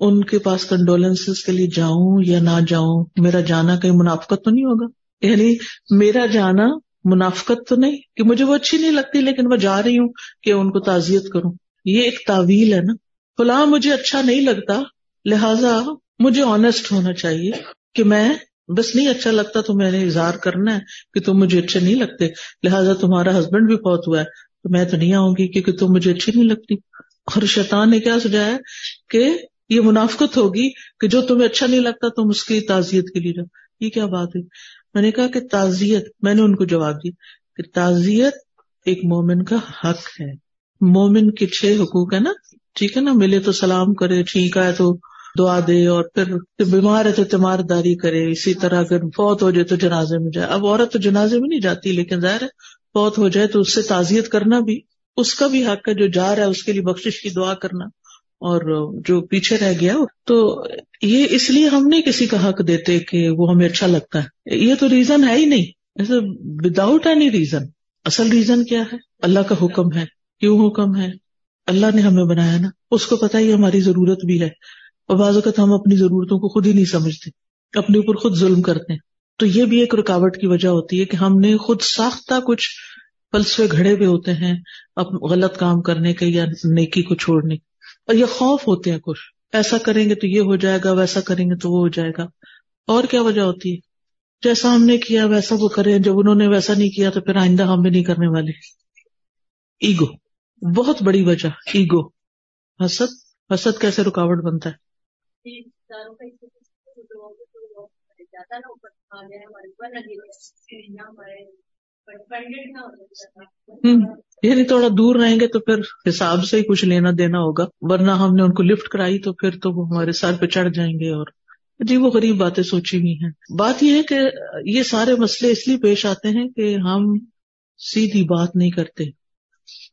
ان کے پاس کنڈولینس کے لیے جاؤں یا نہ جاؤں، میرا جانا کہیں منافقت تو نہیں ہوگا؟ یعنی میرا جانا منافقت تو نہیں، کہ مجھے وہ اچھی نہیں لگتی، لیکن میں جا رہی ہوں کہ ان کو تعزیت کروں۔ یہ ایک تعویل ہے نا۔ فلاں مجھے اچھا نہیں لگتا، لہذا مجھے آنےسٹ ہونا چاہیے کہ میں بس نہیں اچھا لگتا، تو میں نے اظہار کرنا ہے کہ تم مجھے اچھے نہیں لگتے۔ لہٰذا تمہارا ہسبینڈ بھی بہت ہوا ہے، تو میں تو نہیں آؤں گی کیونکہ تم مجھے اچھی نہیں لگتی۔ اور شیطان نے کیا سجایا کہ یہ منافقت ہوگی کہ جو تمہیں اچھا نہیں لگتا تم اس کی تعزیت کے لیے جاؤ۔ یہ کیا بات ہے؟ میں نے کہا کہ تعزیت، میں نے ان کو جواب دی کہ تعزیت ایک مومن کا حق ہے۔ مومن کے چھ حقوق ہے نا؟ ٹھیک ہے نا؟ ملے تو سلام کرے، ٹھیک ہے تو دعا دے اور پھر بیمار ہے تو تیمار داری کرے۔ اسی طرح اگر فوت ہو جائے تو جنازے میں جائے۔ اب عورت تو جنازے میں نہیں جاتی، لیکن ظاہر ہے فوت ہو جائے تو اس سے تعزیت کرنا بھی، اس کا بھی حق ہے جو جا رہا ہے، اس کے لیے بخش کی دعا کرنا۔ اور جو پیچھے رہ گیا، تو یہ اس لیے ہم نہیں کسی کا حق دیتے کہ وہ ہمیں اچھا لگتا ہے۔ یہ تو ریزن ہے ہی نہیں۔ ایسے وداؤٹ اینی ریزن اصل ریزن کیا ہے؟ اللہ کا حکم ہے۔ کیوں حکم ہے؟ اللہ نے ہمیں بنایا نا۔ اس کو پتا ہی ہماری ضرورت بھی ہے۔ اور بعض اوقات ہم اپنی ضرورتوں کو خود ہی نہیں سمجھتے۔ اپنے اوپر خود ظلم کرتے ہیں۔ تو یہ بھی ایک رکاوٹ کی وجہ ہوتی ہے کہ ہم نے خود ساختہ کچھ فلسفے گھڑے ہوئے ہوتے ہیں غلط کام کرنے کے یا نیکی کو چھوڑنے اور یہ خوف ہوتے ہیں کچھ۔ ایسا کریں گے تو یہ ہو جائے گا، ویسا کریں گے تو وہ ہو جائے گا۔ اور کیا وجہ ہوتی ہے؟ جیسا ہم نے کیا، ویسا وہ کرے۔ جب انہوں نے ویسا نہیں کیا تو پھر آئندہ ہم بھی نہیں کرنے والے۔ ایگو، بہت بڑی وجہ۔ ایگو، حسد۔ حسد کیسے رکاوٹ بنتا ہے؟ یعنی تھوڑا دور رہیں گے تو پھر حساب سے ہی کچھ لینا دینا ہوگا، ورنہ ہم نے ان کو لفٹ کرائی تو پھر تو وہ ہمارے سر پہ چڑھ جائیں گے اور جی وہ غریب باتیں سوچی ہوئی ہیں۔ بات یہ ہے کہ یہ سارے مسئلے اس لیے پیش آتے ہیں کہ ہم سیدھی بات نہیں کرتے۔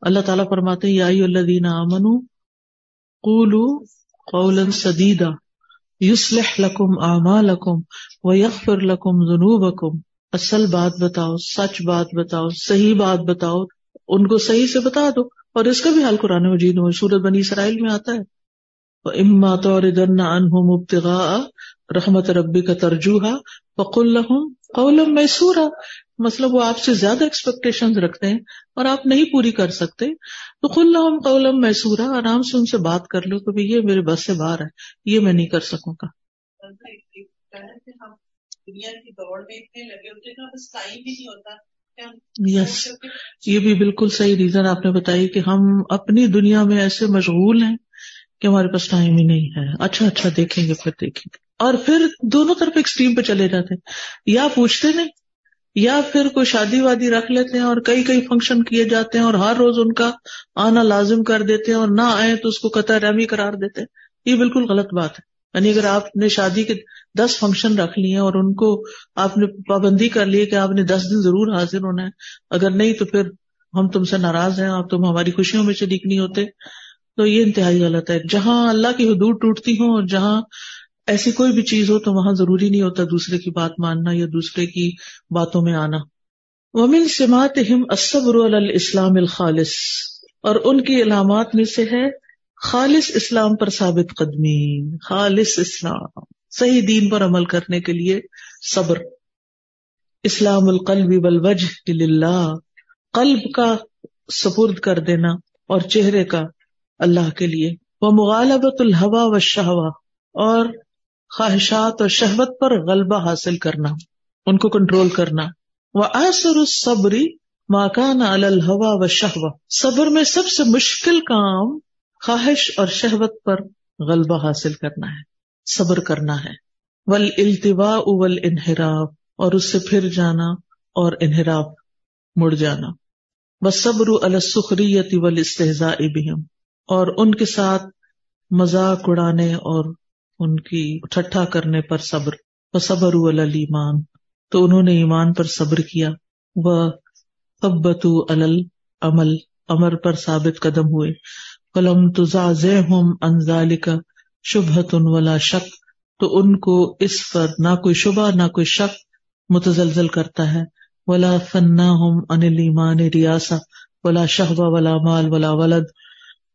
اللہ تعالیٰ فرماتے یائی اللہ دینا امن قولو قولا سدیدا یوسلح لکم اعمالکم ویغفر لکم ذنوبکم۔ اصل بات بتاؤ، سچ بات بتاؤ، صحیح بات بتاؤ، ان کو صحیح سے بتا دو، اور اس کا بھی حال قرآن مجید میں، سورت بنی اسرائیل میں آتا ہے۔ اما طوردن عنہم ابتغاء رحمت ربی کا ترجوحا فقل لهم قولا میسورا مطلب وہ آپ سے زیادہ ایکسپیکٹیشن رکھتے ہیں اور آپ نہیں پوری کر سکتے۔ تو خلا ہم قولم محسورا آرام سے ان سے بات کر لو کہ یہ میرے بس سے باہر ہے، یہ میں نہیں کر سکوں گا۔ یس یہ بھی بالکل صحیح ریزن آپ نے بتائی کہ ہم اپنی دنیا میں ایسے مشغول ہیں کہ ہمارے پاس ٹائم ہی نہیں ہے۔ اچھا اچھا دیکھیں گے پھر دیکھیں گے۔ اور پھر دونوں طرف ایکسٹریم پہ چلے جاتے یا پوچھتے نہیں یا پھر کوئی شادی وادی رکھ لیتے ہیں اور کئی کئی فنکشن کیے جاتے ہیں اور ہر روز ان کا آنا لازم کر دیتے ہیں اور نہ آئے تو اس کو قطع رحمی قرار دیتے ہیں۔ یہ بالکل غلط بات ہے۔ یعنی اگر آپ نے شادی کے دس فنکشن رکھ لیے اور ان کو آپ نے پابندی کر لی کہ آپ نے دس دن ضرور حاضر ہونا ہے، اگر نہیں تو پھر ہم تم سے ناراض ہیں اور تم ہماری خوشیوں میں شریک نہیں ہوتے۔ تو یہ انتہائی غلط ہے۔ جہاں اللہ کی حدود ٹوٹتی ہوں اور جہاں ایسی کوئی بھی چیز ہو تو وہاں ضروری نہیں ہوتا دوسرے کی بات ماننا یا دوسرے کی باتوں میں آنا۔ ومن سمات اسبر الاسلام الخالص۔ اور ان کی علامات میں سے ہے خالص اسلام پر ثابت قدمی خالص اسلام، صحیح دین پر عمل کرنے کے لیے صبر۔ اسلام القلب والوجہ للہ، قلب کا سپرد کر دینا اور چہرے کا اللہ کے لیے۔ وہ مغالبت الحوا و شہوا اور خواہشات اور شہوت پر غلبہ حاصل کرنا، ان کو کنٹرول کرنا۔ وہ اثر صبری ماکان الحوا و شہوا صبر میں سب سے مشکل کام خواہش اور شہوت پر غلبہ حاصل کرنا ہے، صبر کرنا ہے۔ ول التوا اول انحراف اور اس سے پھر جانا اور انحراف مڑ جانا۔ بس صبر السخریتی ول استحزا ابہم اور ان کے ساتھ مذاق اڑانے اور ان کی ٹھٹھا کرنے پر صبر۔ و صبر ایمان تو انہوں نے ایمان پر صبر کیا۔ وہ قبت العمل امر پر ثابت قدم ہوئے۔ قلم ہوم انزال کا شبہت ان ولا شک تو ان کو اس پر نہ کوئی شبہ نہ کوئی شک متزلزل کرتا ہے۔ ولا فنا ہوم انل ایمان ریاسا ولا شہبہ ولا مال ولا ولد۔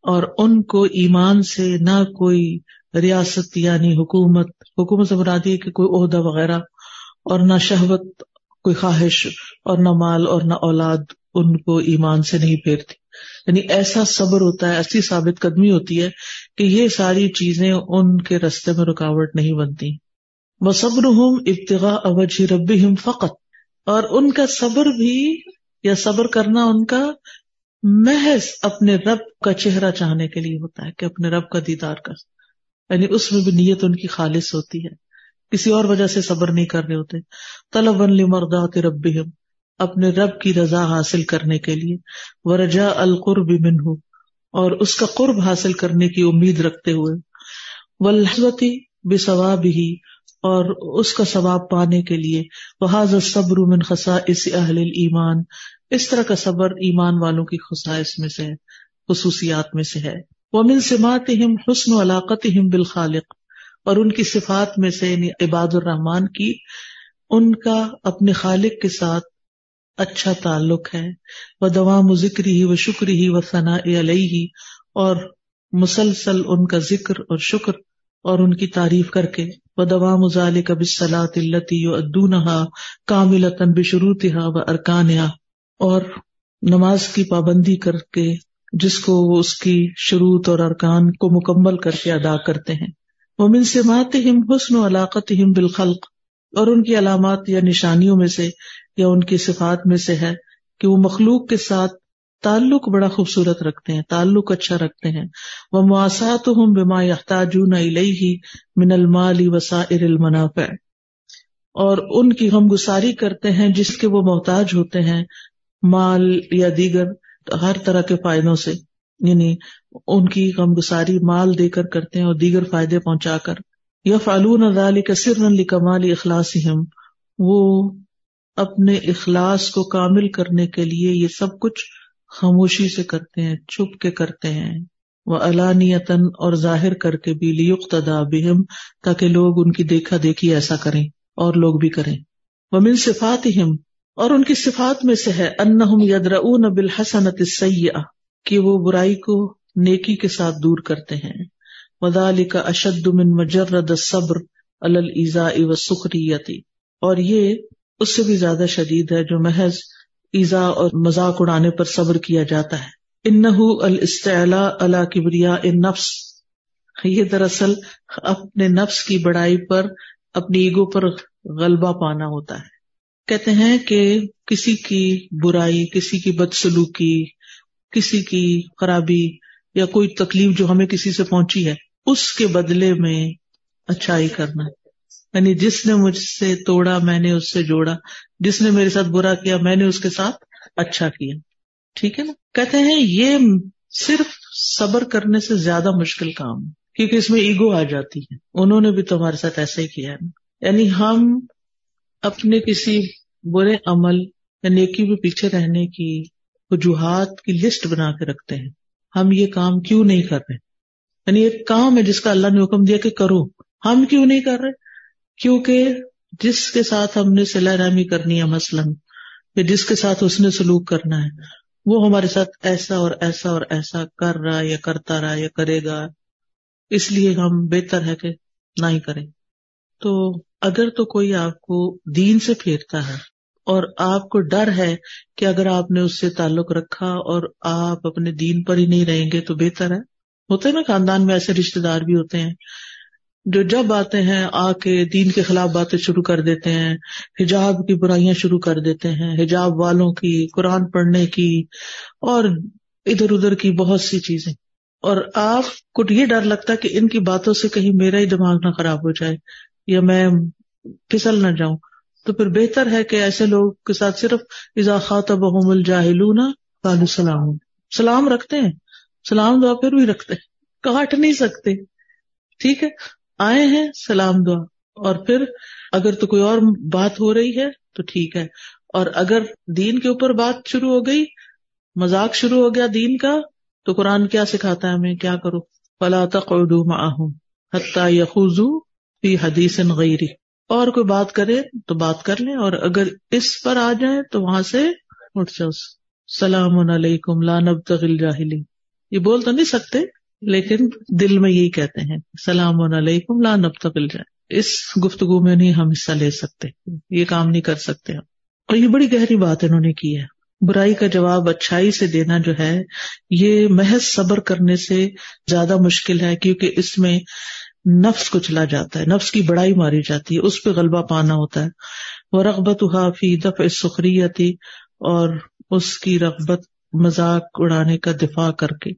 اور ان کو ایمان سے نہ کوئی ریاست یعنی حکومت حکومت سے مرادی کہ کوئی عہدہ وغیرہ اور نہ شہوت، کوئی خواہش اور نہ مال اور نہ اولاد ان کو ایمان سے نہیں پھیرتی۔ یعنی ایسا صبر ہوتا ہے، ایسی ثابت قدمی ہوتی ہے کہ یہ ساری چیزیں ان کے رستے میں رکاوٹ نہیں بنتی۔ وہ صبر ہوں ابتغا اوجھ رب فقط۔ اور ان کا صبر بھی یا صبر کرنا ان کا محض اپنے رب کا چہرہ چاہنے کے لیے ہوتا ہے کہ اپنے رب کا دیدار کر۔ یعنی اس میں بھی نیت ان کی خالص ہوتی ہے۔ کسی اور وجہ سے صبر نہیں کر رہے ہوتے۔ طلب مردات رب اپنے رب کی رضا حاصل کرنے کے لیے۔ ورجا القرب منہ، اور اس کا قرب حاصل کرنے کی امید رکھتے ہوئے۔ ولحوتی بے ثواب ہی اور اس کا ثواب پانے کے لیے۔ وہ صبر من خسا اس اہل ایمان اس طرح کا صبر ایمان والوں کی خصائص میں سے خصوصیات میں سے ہے۔ وہ من سمات حسن و علاقت بالخالق، اور ان کی صفات میں سے یعنی عباد الرحمان کی، ان کا اپنے خالق کے ساتھ اچھا تعلق ہے۔ وہ دوا ذکری ہی و شکری ہی و ثنا علیہ۔ اور مسلسل ان کا ذکر اور شکر اور ان کی تعریف کر کے وہ دوا مزال کب صلاح التی ادونہا کامل بشروطہ و ارکانہ اور نماز کی پابندی کر کے جس کو وہ اس کی شروط اور ارکان کو مکمل کر کے ادا کرتے ہیں۔ وہ من سے مات ہم حسن و علاقت ہم بالخلق۔ اور ان کی علامات یا نشانیوں میں سے یا ان کی صفات میں سے ہے کہ وہ مخلوق کے ساتھ تعلق بڑا خوبصورت رکھتے ہیں، تعلق اچھا رکھتے ہیں۔ وہ مواسات ہوں بما یحتاجون الیہ من المال وسائر المنافع۔ اور ان کی غم گساری کرتے ہیں جس کے وہ محتاج ہوتے ہیں، مال یا دیگر ہر طرح کے فائدوں سے۔ یعنی ان کی غم گساری مال دے کر کرتے ہیں اور دیگر فائدے پہنچا کر۔ یا فالون ادال کثر علی کمال اخلاص وہ اپنے اخلاص کو کامل کرنے کے لیے یہ سب کچھ خاموشی سے کرتے ہیں، چھپ کے کرتے ہیں۔ وہ علانیتن اور ظاہر کر کے بھی لیقتدا بہم تاکہ لوگ ان کی دیکھا دیکھی ایسا کریں اور لوگ بھی کریں۔ وہ من صفات اور ان کی صفات میں سے ہے ان یدرؤون بالحسنت السیئہ کہ وہ برائی کو نیکی کے ساتھ دور کرتے ہیں۔ وذالک اشد من مجرد الصبر علی الایذاء والسخریۃ اور یہ اس سے بھی زیادہ شدید ہے جو محض ایزا اور مذاق اڑانے پر صبر کیا جاتا ہے۔ انہ الاستعلاء علی کبریا النفس۔ یہ دراصل اپنے نفس کی بڑائی پر، اپنی ایگو پر غلبہ پانا ہوتا ہے۔ کہتے ہیں کہ کسی کی برائی، کسی کی بدسلوکی، کسی کی خرابی یا کوئی تکلیف جو ہمیں کسی سے پہنچی ہے، اس کے بدلے میں اچھائی کرنا۔ یعنی جس نے مجھ سے توڑا، میں نے اس سے جوڑا۔ جس نے میرے ساتھ برا کیا، میں نے اس کے ساتھ اچھا کیا۔ ٹھیک ہے نا؟ کہتے ہیں یہ صرف صبر کرنے سے زیادہ مشکل کام کیونکہ اس میں ایگو آ جاتی ہے۔ انہوں نے بھی تمہارے ساتھ ایسا ہی کیا ہے۔ یعنی ہم اپنے کسی برے عمل یا نیکی میں پیچھے رہنے کی وجوہات کی لسٹ بنا کے رکھتے ہیں۔ ہم یہ کام کیوں نہیں کر رہے؟ یعنی ایک کام ہے جس کا اللہ نے حکم دیا کہ کرو۔ ہم کیوں نہیں کر رہے؟ کیونکہ جس کے ساتھ ہم نے سلا رحمی کرنی ہے مثلاً، یا جس کے ساتھ اس نے سلوک کرنا ہے، وہ ہمارے ساتھ ایسا اور ایسا اور ایسا کر رہا یا کرتا رہا یا کرے گا۔ اس لیے ہم بہتر ہے کہ نہ ہی کریں۔ تو اگر تو کوئی آپ کو دین سے پھیرتا ہے اور آپ کو ڈر ہے کہ اگر آپ نے اس سے تعلق رکھا اور آپ اپنے دین پر ہی نہیں رہیں گے تو بہتر ہے۔ ہوتے ہیں نا خاندان میں ایسے رشتے دار بھی ہوتے ہیں جو جب آتے ہیں، آ کے دین کے خلاف باتیں شروع کر دیتے ہیں، حجاب کی برائیاں شروع کر دیتے ہیں، حجاب والوں کی، قرآن پڑھنے کی، اور ادھر ادھر کی بہت سی چیزیں۔ اور آپ کو یہ ڈر لگتا کہ ان کی باتوں سے کہیں میرا ہی دماغ نہ خراب ہو جائے، یا میں پھسل نہ جاؤں۔ تو پھر بہتر ہے کہ ایسے لوگ کے ساتھ صرف اضاخات بحم الجاہلون قالو سلام۔ سلام رکھتے ہیں، سلام دعا پھر بھی رکھتے ہیں، کاٹ نہیں سکتے۔ ٹھیک ہے؟ آئے ہیں، سلام دعا۔ اور پھر اگر تو کوئی اور بات ہو رہی ہے تو ٹھیک ہے۔ اور اگر دین کے اوپر بات شروع ہو گئی، مذاق شروع ہو گیا دین کا، تو قرآن کیا سکھاتا ہے ہمیں؟ کیا کرو؟ فلا تقعدوا معهم حتى يخوضوا في حدیث غیری اور کوئی بات کرے تو بات کر لیں، اور اگر اس پر آ جائیں تو وہاں سے اٹھ جاؤ۔ سلام علیکم لانب تغل جاہلی یہ بول تو نہیں سکتے۔ لیکن دل میں یہی کہتے ہیں، سلام علیکم لانب تغل جائے اس گفتگو میں نہیں ہم حصہ لے سکتے، یہ کام نہیں کر سکتے ہم۔ اور یہ بڑی گہری بات انہوں نے کی ہے۔ برائی کا جواب اچھائی سے دینا جو ہے، یہ محض صبر کرنے سے زیادہ مشکل ہے، کیونکہ اس میں نفس کو چلا جاتا ہے، نفس کی بڑائی ماری جاتی ہے، اس پہ غلبہ پانا ہوتا ہے۔ وہ رغبت حافی دف سخریتی اور اس کی رغبت، مذاق اڑانے کا دفاع کر کے۔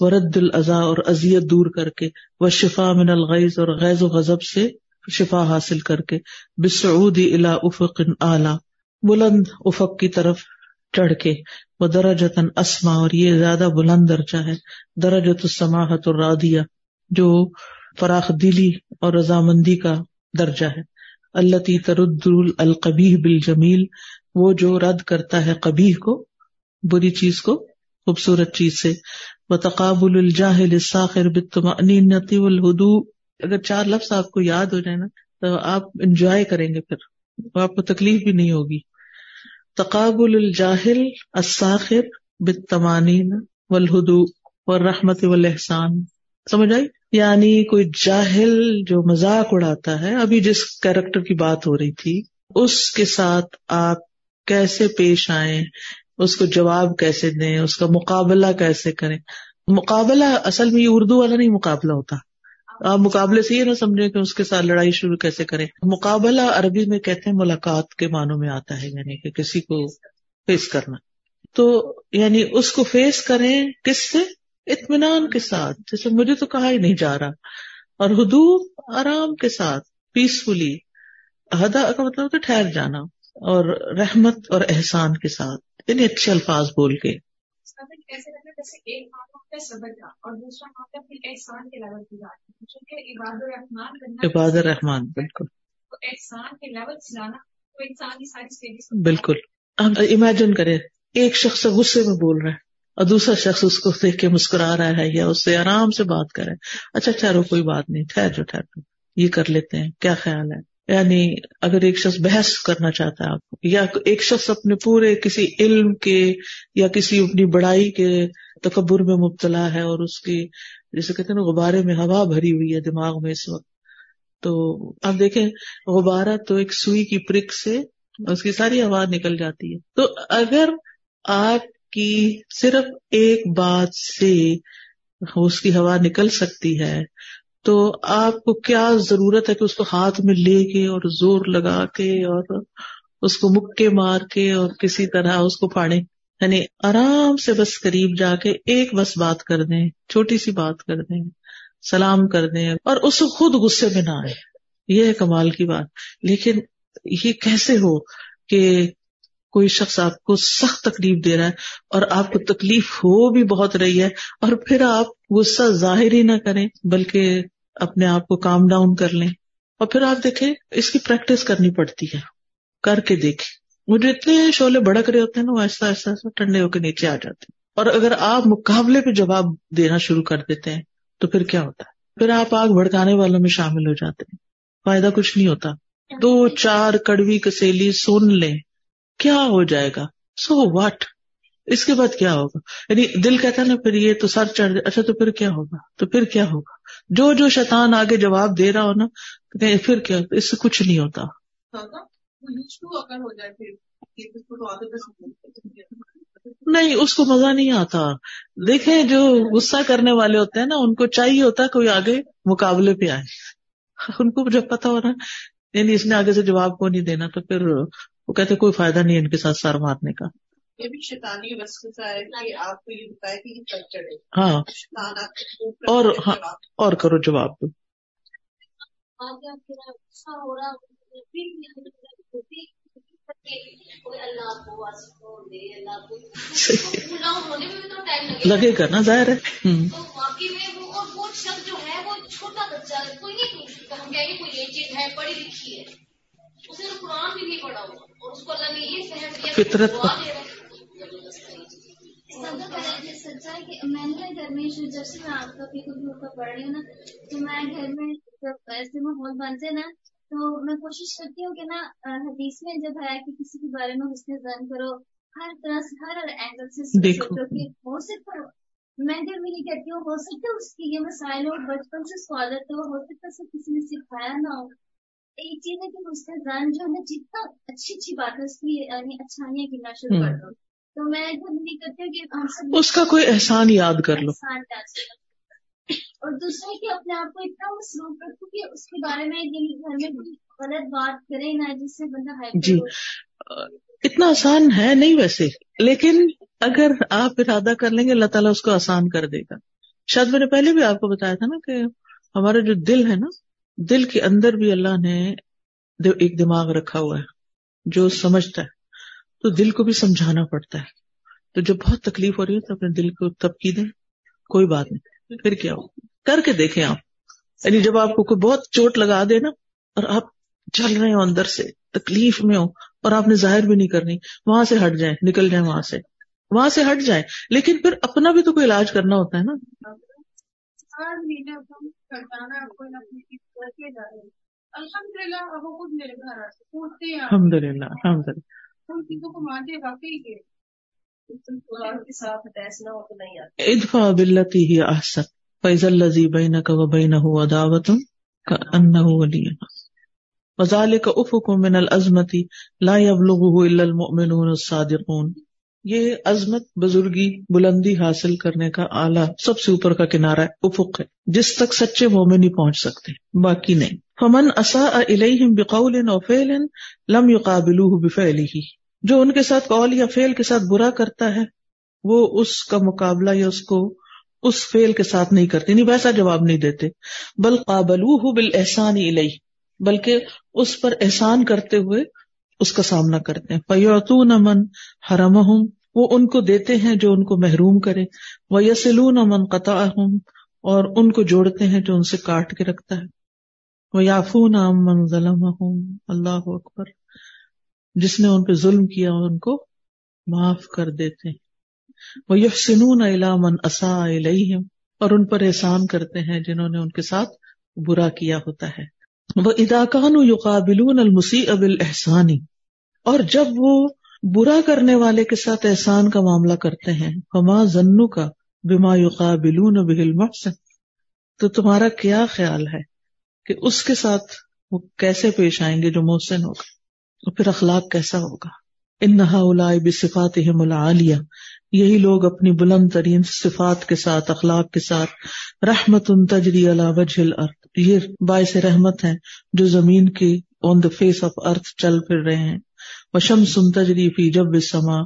ورد الضا اور ازیت دور کر کے وہ شفا من الغیز اور غیض و غضب سے شفا حاصل کر کے بسعودی الا افق اعلی، بلند افق کی طرف چڑھ کے وہ درجتن اسما اور یہ زیادہ بلند درجہ ہے درجت السماحت اور رادیا جو فراخ دلی اور رضامندی کا درجہ ہے اللہ ترد القبی بل جمیل وہ جو رد کرتا ہے کبھی کو، بری چیز کو، خوبصورت چیز سے۔ وہ تقابل الجاہل ساخر بتمنیتی الہدو اگر چار لفظ آپ کو یاد ہو جائے نا، تو آپ انجوائے کریں گے پھر۔ آپ کو تکلیف بھی نہیں ہوگی۔ تقابل الجاہل الساخر بتمانین والہدو والرحمت والحسان سمجھ آئی؟ یعنی کوئی جاہل جو مذاق اڑاتا ہے، ابھی جس کیریکٹر کی بات ہو رہی تھی، اس کے ساتھ آپ کیسے پیش آئیں؟ اس کو جواب کیسے دیں، اس کا مقابلہ کیسے کریں؟ مقابلہ اصل میں یہ اردو والا نہیں مقابلہ ہوتا۔ آپ مقابلے سے یہ نہ سمجھے کہ اس کے ساتھ لڑائی شروع کیسے کریں۔ مقابلہ عربی میں کہتے ہیں ملاقات کے معنوں میں آتا ہے یعنی کہ کسی کو فیس کرنا۔ تو یعنی اس کو فیس کریں کس سے؟ اطمینان کے ساتھ۔ جیسے مجھے تو کہا ہی نہیں جا رہا۔ اور حدود آرام کے ساتھ پیسفلی ہدا کا مطلب تو ٹھہر جانا اور رحمت اور احسان کے ساتھ۔ یعنی اچھے الفاظ بول کے۔ عباد الرحمان بالکل۔ بالکل۔ ہم امیجن کریں ایک شخص غصے میں بول رہا ہے اور دوسرا شخص اس کو دیکھ کے مسکرا رہا ہے یا اس سے آرام سے بات کرے اچھا ٹھہرو کوئی بات نہیں ٹھہر جو ٹھہر جو۔ یہ کر لیتے ہیں کیا خیال ہے؟ یعنی اگر ایک شخص بحث کرنا چاہتا ہے آپ یا ایک شخص اپنے پورے کسی علم کے یا کسی اپنی بڑائی کے تکبر میں مبتلا ہے اور اس کی جیسے کہتے ہیں غبارے میں ہوا بھری ہوئی ہے دماغ میں اس وقت۔ تو آپ دیکھیں، غبارہ تو ایک سوئی کی پرک سے اس کی ساری ہوا نکل جاتی ہے۔ تو اگر آپ کی صرف ایک بات سے اس کی ہوا نکل سکتی ہے تو آپ کو کیا ضرورت ہے کہ اس کو ہاتھ میں لے کے اور زور لگا کے اور اس کو مکے مار کے اور کسی طرح اس کو پھاڑے؟ یعنی آرام سے بس قریب جا کے ایک بس بات کر دیں، چھوٹی سی بات کر دیں، سلام کر دیں اور اس کو خود غصے میں نہ آئے۔ یہ ہے کمال کی بات۔ لیکن یہ کیسے ہو کہ کوئی شخص آپ کو سخت تکلیف دے رہا ہے اور آپ کو تکلیف ہو بھی بہت رہی ہے اور پھر آپ غصہ ظاہر ہی نہ کریں، بلکہ اپنے آپ کو کام ڈاؤن کر لیں اور پھر آپ دیکھیں اس کی پریکٹس کرنی پڑتی ہے۔ کر کے دیکھیں۔ مجھے اتنے شعلے بڑک رہے ہوتے ہیں نا، وہ ایسا ایسا ایسا ٹھنڈے ہو کے نیچے آ جاتے ہیں۔ اور اگر آپ مقابلے پہ جواب دینا شروع کر دیتے ہیں، تو پھر کیا ہوتا ہے؟ پھر آپ آگ بھڑکانے والوں میں شامل ہو جاتے ہیں۔ فائدہ کچھ نہیں ہوتا۔ دو، چار کڑوی کسیلی سن لیں۔ کیا ہو جائے گا؟ سو واٹ اس کے بعد کیا ہوگا؟ یعنی دل کہتا ہے نا پھر یہ تو سر چڑھ جائے اچھا تو پھر کیا ہوگا؟ تو پھر کیا ہوگا؟ جو جو شیطان آگے جواب دے رہا ہو نا پھر کیا اس سے کچھ نہیں ہوتا۔ نہیں، اس کو مزہ نہیں آتا۔ دیکھیں جو غصہ کرنے والے ہوتے ہیں نا، ان کو چاہیے ہوتا کوئی آگے مقابلے پہ آئے۔ ان کو جب پتا ہو رہا یعنی اس نے آگے سے جواب کو نہیں دینا، تو پھر وہ کہتے کوئی فائدہ نہیں ان کے ساتھ سر مارنے کا۔ یہ بھی شیطانی وسوسہ ہے کہ آپ کو یہ بتایا کہ یہ چڑھے ہاں۔ اور ہاں اور کرو جواب۔ دو لگے گا۔ نا ظاہر ہے۔ چھوٹا بچہ کوئی نہیں کوئی یہ چیز ہے پڑھی لکھی ہے۔ فطرت سچائی کہ میں نے گھر میں جب سے میں آپ کا کا پڑھ رہی ہوں نا تو میں گھر میں جب ایسے ماحول بنتے نا تو میں کوشش کرتی ہوں کہ نا حدیث میں جب ہے کہ کسی کے بارے میں حسن زن کرو ہر طرح سے ہر اینگل سے ہو سکتا میں گھر میں یہ کہتی ہوں ہو سکتا اس کی یہ مسائل ہو بچپن سے عادت ہو سکتا ہے کسی نے سکھایا نہ ہو۔ ایک چیز ہے کہ مستحزان جو ہے جتنا اچھی اچھی بات ہے اس کی یعنی اچھائیاں گننا شروع کر دو۔ تو میں کرتی ہوں کہ ہم سب اس کا کوئی احسان یاد کر لو۔ اور دوسرا کہ اپنے آپ کو اتنا مصروف رکھوں کہ اس کے بارے میں یعنی گھر میں کوئی غلط بات کرے نہ جس سے بندہ جی۔ اتنا آسان ہے نہیں ویسے۔ لیکن اگر آپ ارادہ کر لیں گے اللہ تعالیٰ اس کو آسان کر دے گا۔ شاید میں نے پہلے بھی آپ کو بتایا تھا نا کہ ہمارا جو دل ہے نا دل کے اندر بھی اللہ نے ایک دماغ رکھا ہوا ہے جو سمجھتا ہے۔ تو دل کو بھی سمجھانا پڑتا ہے۔ تو جب بہت تکلیف ہو رہی ہے تو اپنے دل کو تبکی دیں کوئی بات نہیں۔ پھر کیا ہو؟ کر کے دیکھیں آپ۔ یعنی جب آپ کو کوئی بہت چوٹ لگا دے نا اور آپ چل رہے ہو اندر سے تکلیف میں ہو اور آپ نے ظاہر بھی نہیں کرنی وہاں سے ہٹ جائیں نکل جائیں وہاں سے۔ وہاں سے ہٹ جائیں۔ لیکن پھر اپنا بھی تو کوئی علاج کرنا ہوتا ہے نا۔ الحمد للہ الحمد للہ ان چیزوں کو مانتے واقعی کے قرآن کے ساتھ اٹیچ نہ ہو تو نہیں آتے ادفع باللتی ہی احسن۔ فیض الذی بینک و بینہ عداوت کأنہ ولی وذالک افق من العظمت لا الا المؤمنون الصادقون۔ یہ عظمت بزرگی بلندی حاصل کرنے کا اعلیٰ سب سے اوپر کا کنارہ ہے افق ہے۔ جس تک سچے مومن ہی پہنچ سکتے باقی نہیں۔ فمن اساء الیہم بقول او فعل لم یقابلوه بفعله جو ان کے ساتھ قول یا فعل کے ساتھ برا کرتا ہے، وہ اس کا مقابلہ یا اس کو اس فعل کے ساتھ نہیں کرتے نہیں ویسا جواب نہیں دیتے۔ بل قابلوہ بالاحسان الیہ، بلکہ اس پر احسان کرتے ہوئے اس کا سامنا کرتے ہیں۔ فیعطون من حرمہم، وہ ان کو دیتے ہیں جو ان کو محروم کرے۔ ویسلون من قطعہم، اور ان کو جوڑتے ہیں جو ان سے کاٹ کے رکھتا ہے۔ ویعفون عن من ظلمہم اللہ اکبر۔ جس نے ان پہ ظلم کیا، ان کو معاف کر دیتے ہیں۔ وَيُحْسِنُونَ إِلَى مَنْ أَسَاءَ إِلَيْهِمْ۔ اور ان پر احسان کرتے ہیں جنہوں نے ان کے ساتھ برا کیا ہوتا ہے۔ وَإِذَا كَانُوا يُقَابِلُونَ الْمُسِيءَ بِالْإِحْسَانِ۔ اور جب وہ برا کرنے والے کے ساتھ احسان کا معاملہ کرتے ہیں، فما ظنُّكَ بِمَا يُقَابِلُونَ بِهِ الْمُحْسِنِ۔ تو تمہارا کیا خیال ہے؟ کہ اس کے ساتھ وہ کیسے پیش آئیں گے جو محسن ہوگا اور پھر اخلاق کیسا ہوگا۔ انہا اولائے بصفاتہم العالیہ، یہی لوگ اپنی بلند ترین صفات کے ساتھ، اخلاق کے ساتھ رحمت تجری وجہ الارض، یہ باعث رحمت ہیں جو زمین کے آن دا فیس آف ارتھ چل پھر رہے ہیں۔ وشمس تجری فی جب السما،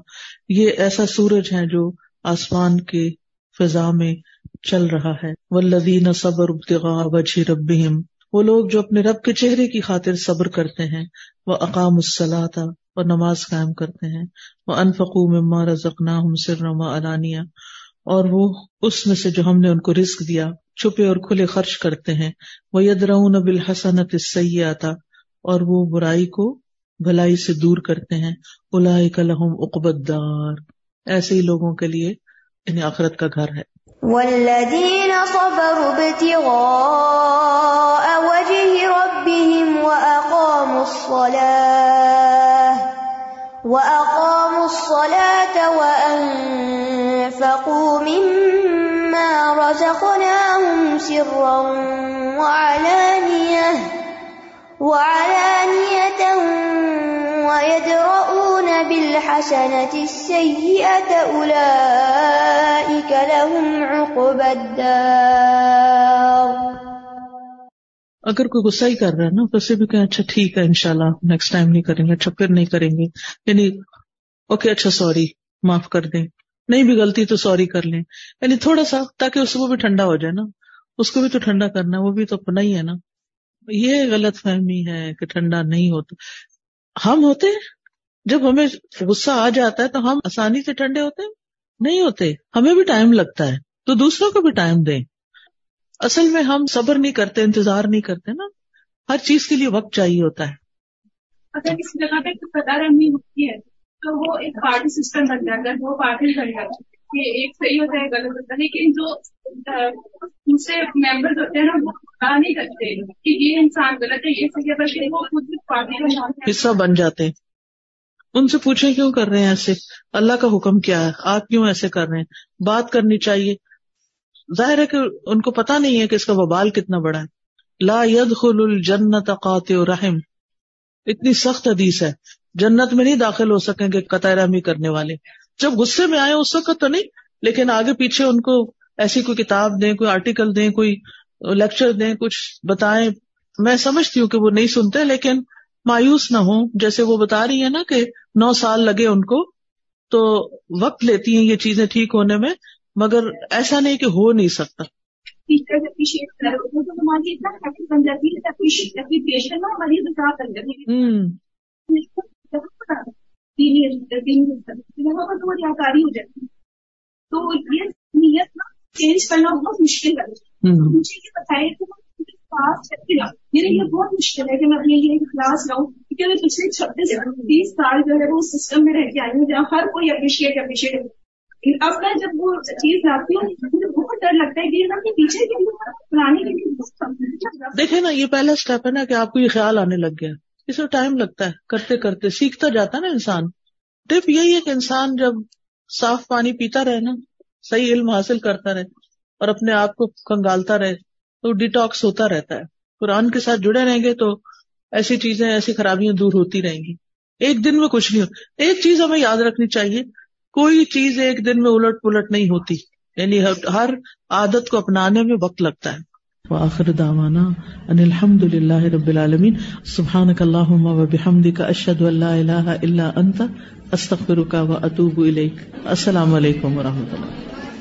یہ ایسا سورج ہے جو آسمان کے فضا میں چل رہا ہے۔ والذین صبر ابتغاء وجہ ربہم وہ لوگ جو اپنے رب کے چہرے کی خاطر صبر کرتے ہیں، وہ اقام الصلاۃ اور نماز قائم کرتے ہیں۔ وہ انفقو مما رزقناہم سرا و علانیہ۔ اور وہ اس میں سے جو ہم نے ان کو رزق دیا، چھپے اور کھلے خرچ کرتے ہیں۔ وہ یدرون بالحسنت السیئات اور وہ برائی کو بھلائی سے دور کرتے ہیں۔ اولئک لہم عقبت دار ایسے ہی لوگوں کے لیے انہیں آخرت کا گھر ہے۔ والذين صبروا ابتغاء وجه ربهم وأقاموا الصلاة وأقاموا الصلاة وأنفقوا مما رزقناهم سرا وعلانية وعلانية بالحسنة السيئة أولئك لهم عقبى الدار. اگر کوئی غصہ ہی کر رہا ہے نا، تو اسے بھی کہیں اچھا ٹھیک ہے، انشاءاللہ نیکسٹ ٹائم نہیں کریں گے اچھا پھر نہیں کریں گے۔ یعنی اوکے اچھا سوری معاف کر دیں۔ نہیں بھی غلطی تو سوری کر لیں۔ یعنی تھوڑا سا، تاکہ اس کو بھی ٹھنڈا ہو جائے نا۔ اس کو بھی تو ٹھنڈا کرنا ہے، وہ بھی تو اپنا ہی ہے نا۔ یہ غلط فہمی ہے کہ ٹھنڈا نہیں ہوتا۔ ہم ہوتے ہیں جب ہمیں غصہ آ جاتا ہے تو ہم آسانی سے ٹھنڈے ہوتے ہیں؟ نہیں ہوتے۔ ہمیں بھی ٹائم لگتا ہے۔ تو دوسروں کو بھی ٹائم دیں۔ اصل میں ہم صبر نہیں کرتے انتظار نہیں کرتے نا۔ ہر چیز کے لیے وقت چاہیے ہوتا ہے۔ اگر کسی جگہ پہ اہمی ہوتی ہے تو وہ ایک پارٹی سسٹم بن جاتا ہے وہ پارٹی بن جاتا ہے کہ ایک صحیح ہوتا ہے غلط ہوتا ہے۔ لیکن جو دوسرے ممبر ہوتے ہیں نا وہ پتا نہیں کرتے کہ یہ انسان غلط ہے یہ صحیح ہے بلکہ وہ خود پارٹی کا حصہ بن جاتے ہیں۔ ان سے پوچھیں کیوں کر رہے ہیں ایسے؟ اللہ کا حکم کیا ہے؟ آپ کیوں ایسے کر رہے ہیں؟ بات کرنی چاہیے۔ ظاہر ہے کہ ان کو پتا نہیں ہے کہ اس کا وبال کتنا بڑا ہے۔ لا يدخل الجنت قاطع رحم۔ اتنی سخت حدیث ہے۔ جنت میں نہیں داخل ہو سکیں گے قطع رحمی کرنے والے۔ جب غصے میں آئے اس وقت تو نہیں، لیکن آگے پیچھے ان کو ایسی کوئی کتاب دیں، کوئی آرٹیکل دیں، کوئی لیکچر دیں، کچھ بتائیں۔ میں سمجھتی ہوں کہ وہ نہیں سنتے، لیکن مایوس نہ ہوں۔ جیسے وہ بتا رہی ہے نا کہ نو سال لگے ان کو تو وقت لیتی ہیں یہ چیزیں ٹھیک ہونے میں مگر ایسا نہیں کہ ہو نہیں سکتا۔ تو یہ نیت نا چینج کرنا بہت مشکل ہے۔ مجھے یہ بتائے کہ پاس میرے لیے یعنی بہت مشکل ہے کہ میں اپنے لیے کلاس لاؤں کیونکہ میں پچھلے چھبیس تیس سال جو ہے وہ سسٹم میں رہ کے آئی ہوں، جہاں ہر کوئی اپریشیٹ اپریشیٹ اب میں جب وہ چیز لاتی ہوں، مجھے بہت ڈر لگتا ہے کہ پیچھے کے لیے دیکھے نا، یہ پہلا اسٹیپ ہے نا کہ آپ کو یہ خیال آنے لگ گیا۔ اس میں ٹائم لگتا ہے، کرتے کرتے سیکھتا جاتا ہے نا انسان۔ ٹپ یہی ہے کہ انسان جب صاف پانی پیتا رہے نا، صحیح علم حاصل کرتا رہے اور اپنے آپ کو کنگالتا رہے تو ڈیٹاکس ہوتا رہتا ہے۔ قرآن کے ساتھ جڑے رہیں گے تو ایسی چیزیں، ایسی خرابیاں دور ہوتی رہیں گی۔ ایک دن میں کچھ نہیں ہو ایک چیز ہمیں یاد رکھنی چاہیے، کوئی چیز ایک دن میں الٹ پلٹ نہیں ہوتی۔ یعنی ہر عادت کو اپنانے میں وقت لگتا ہے۔ وآخر دعوانا ان الحمد للہ رب العالمین۔ سبحانک اللہم و بحمدک، اشہد ان لا الہ الا انت، استغفرک و اتوب الیک۔ السلام علیکم و رحمۃ اللہ۔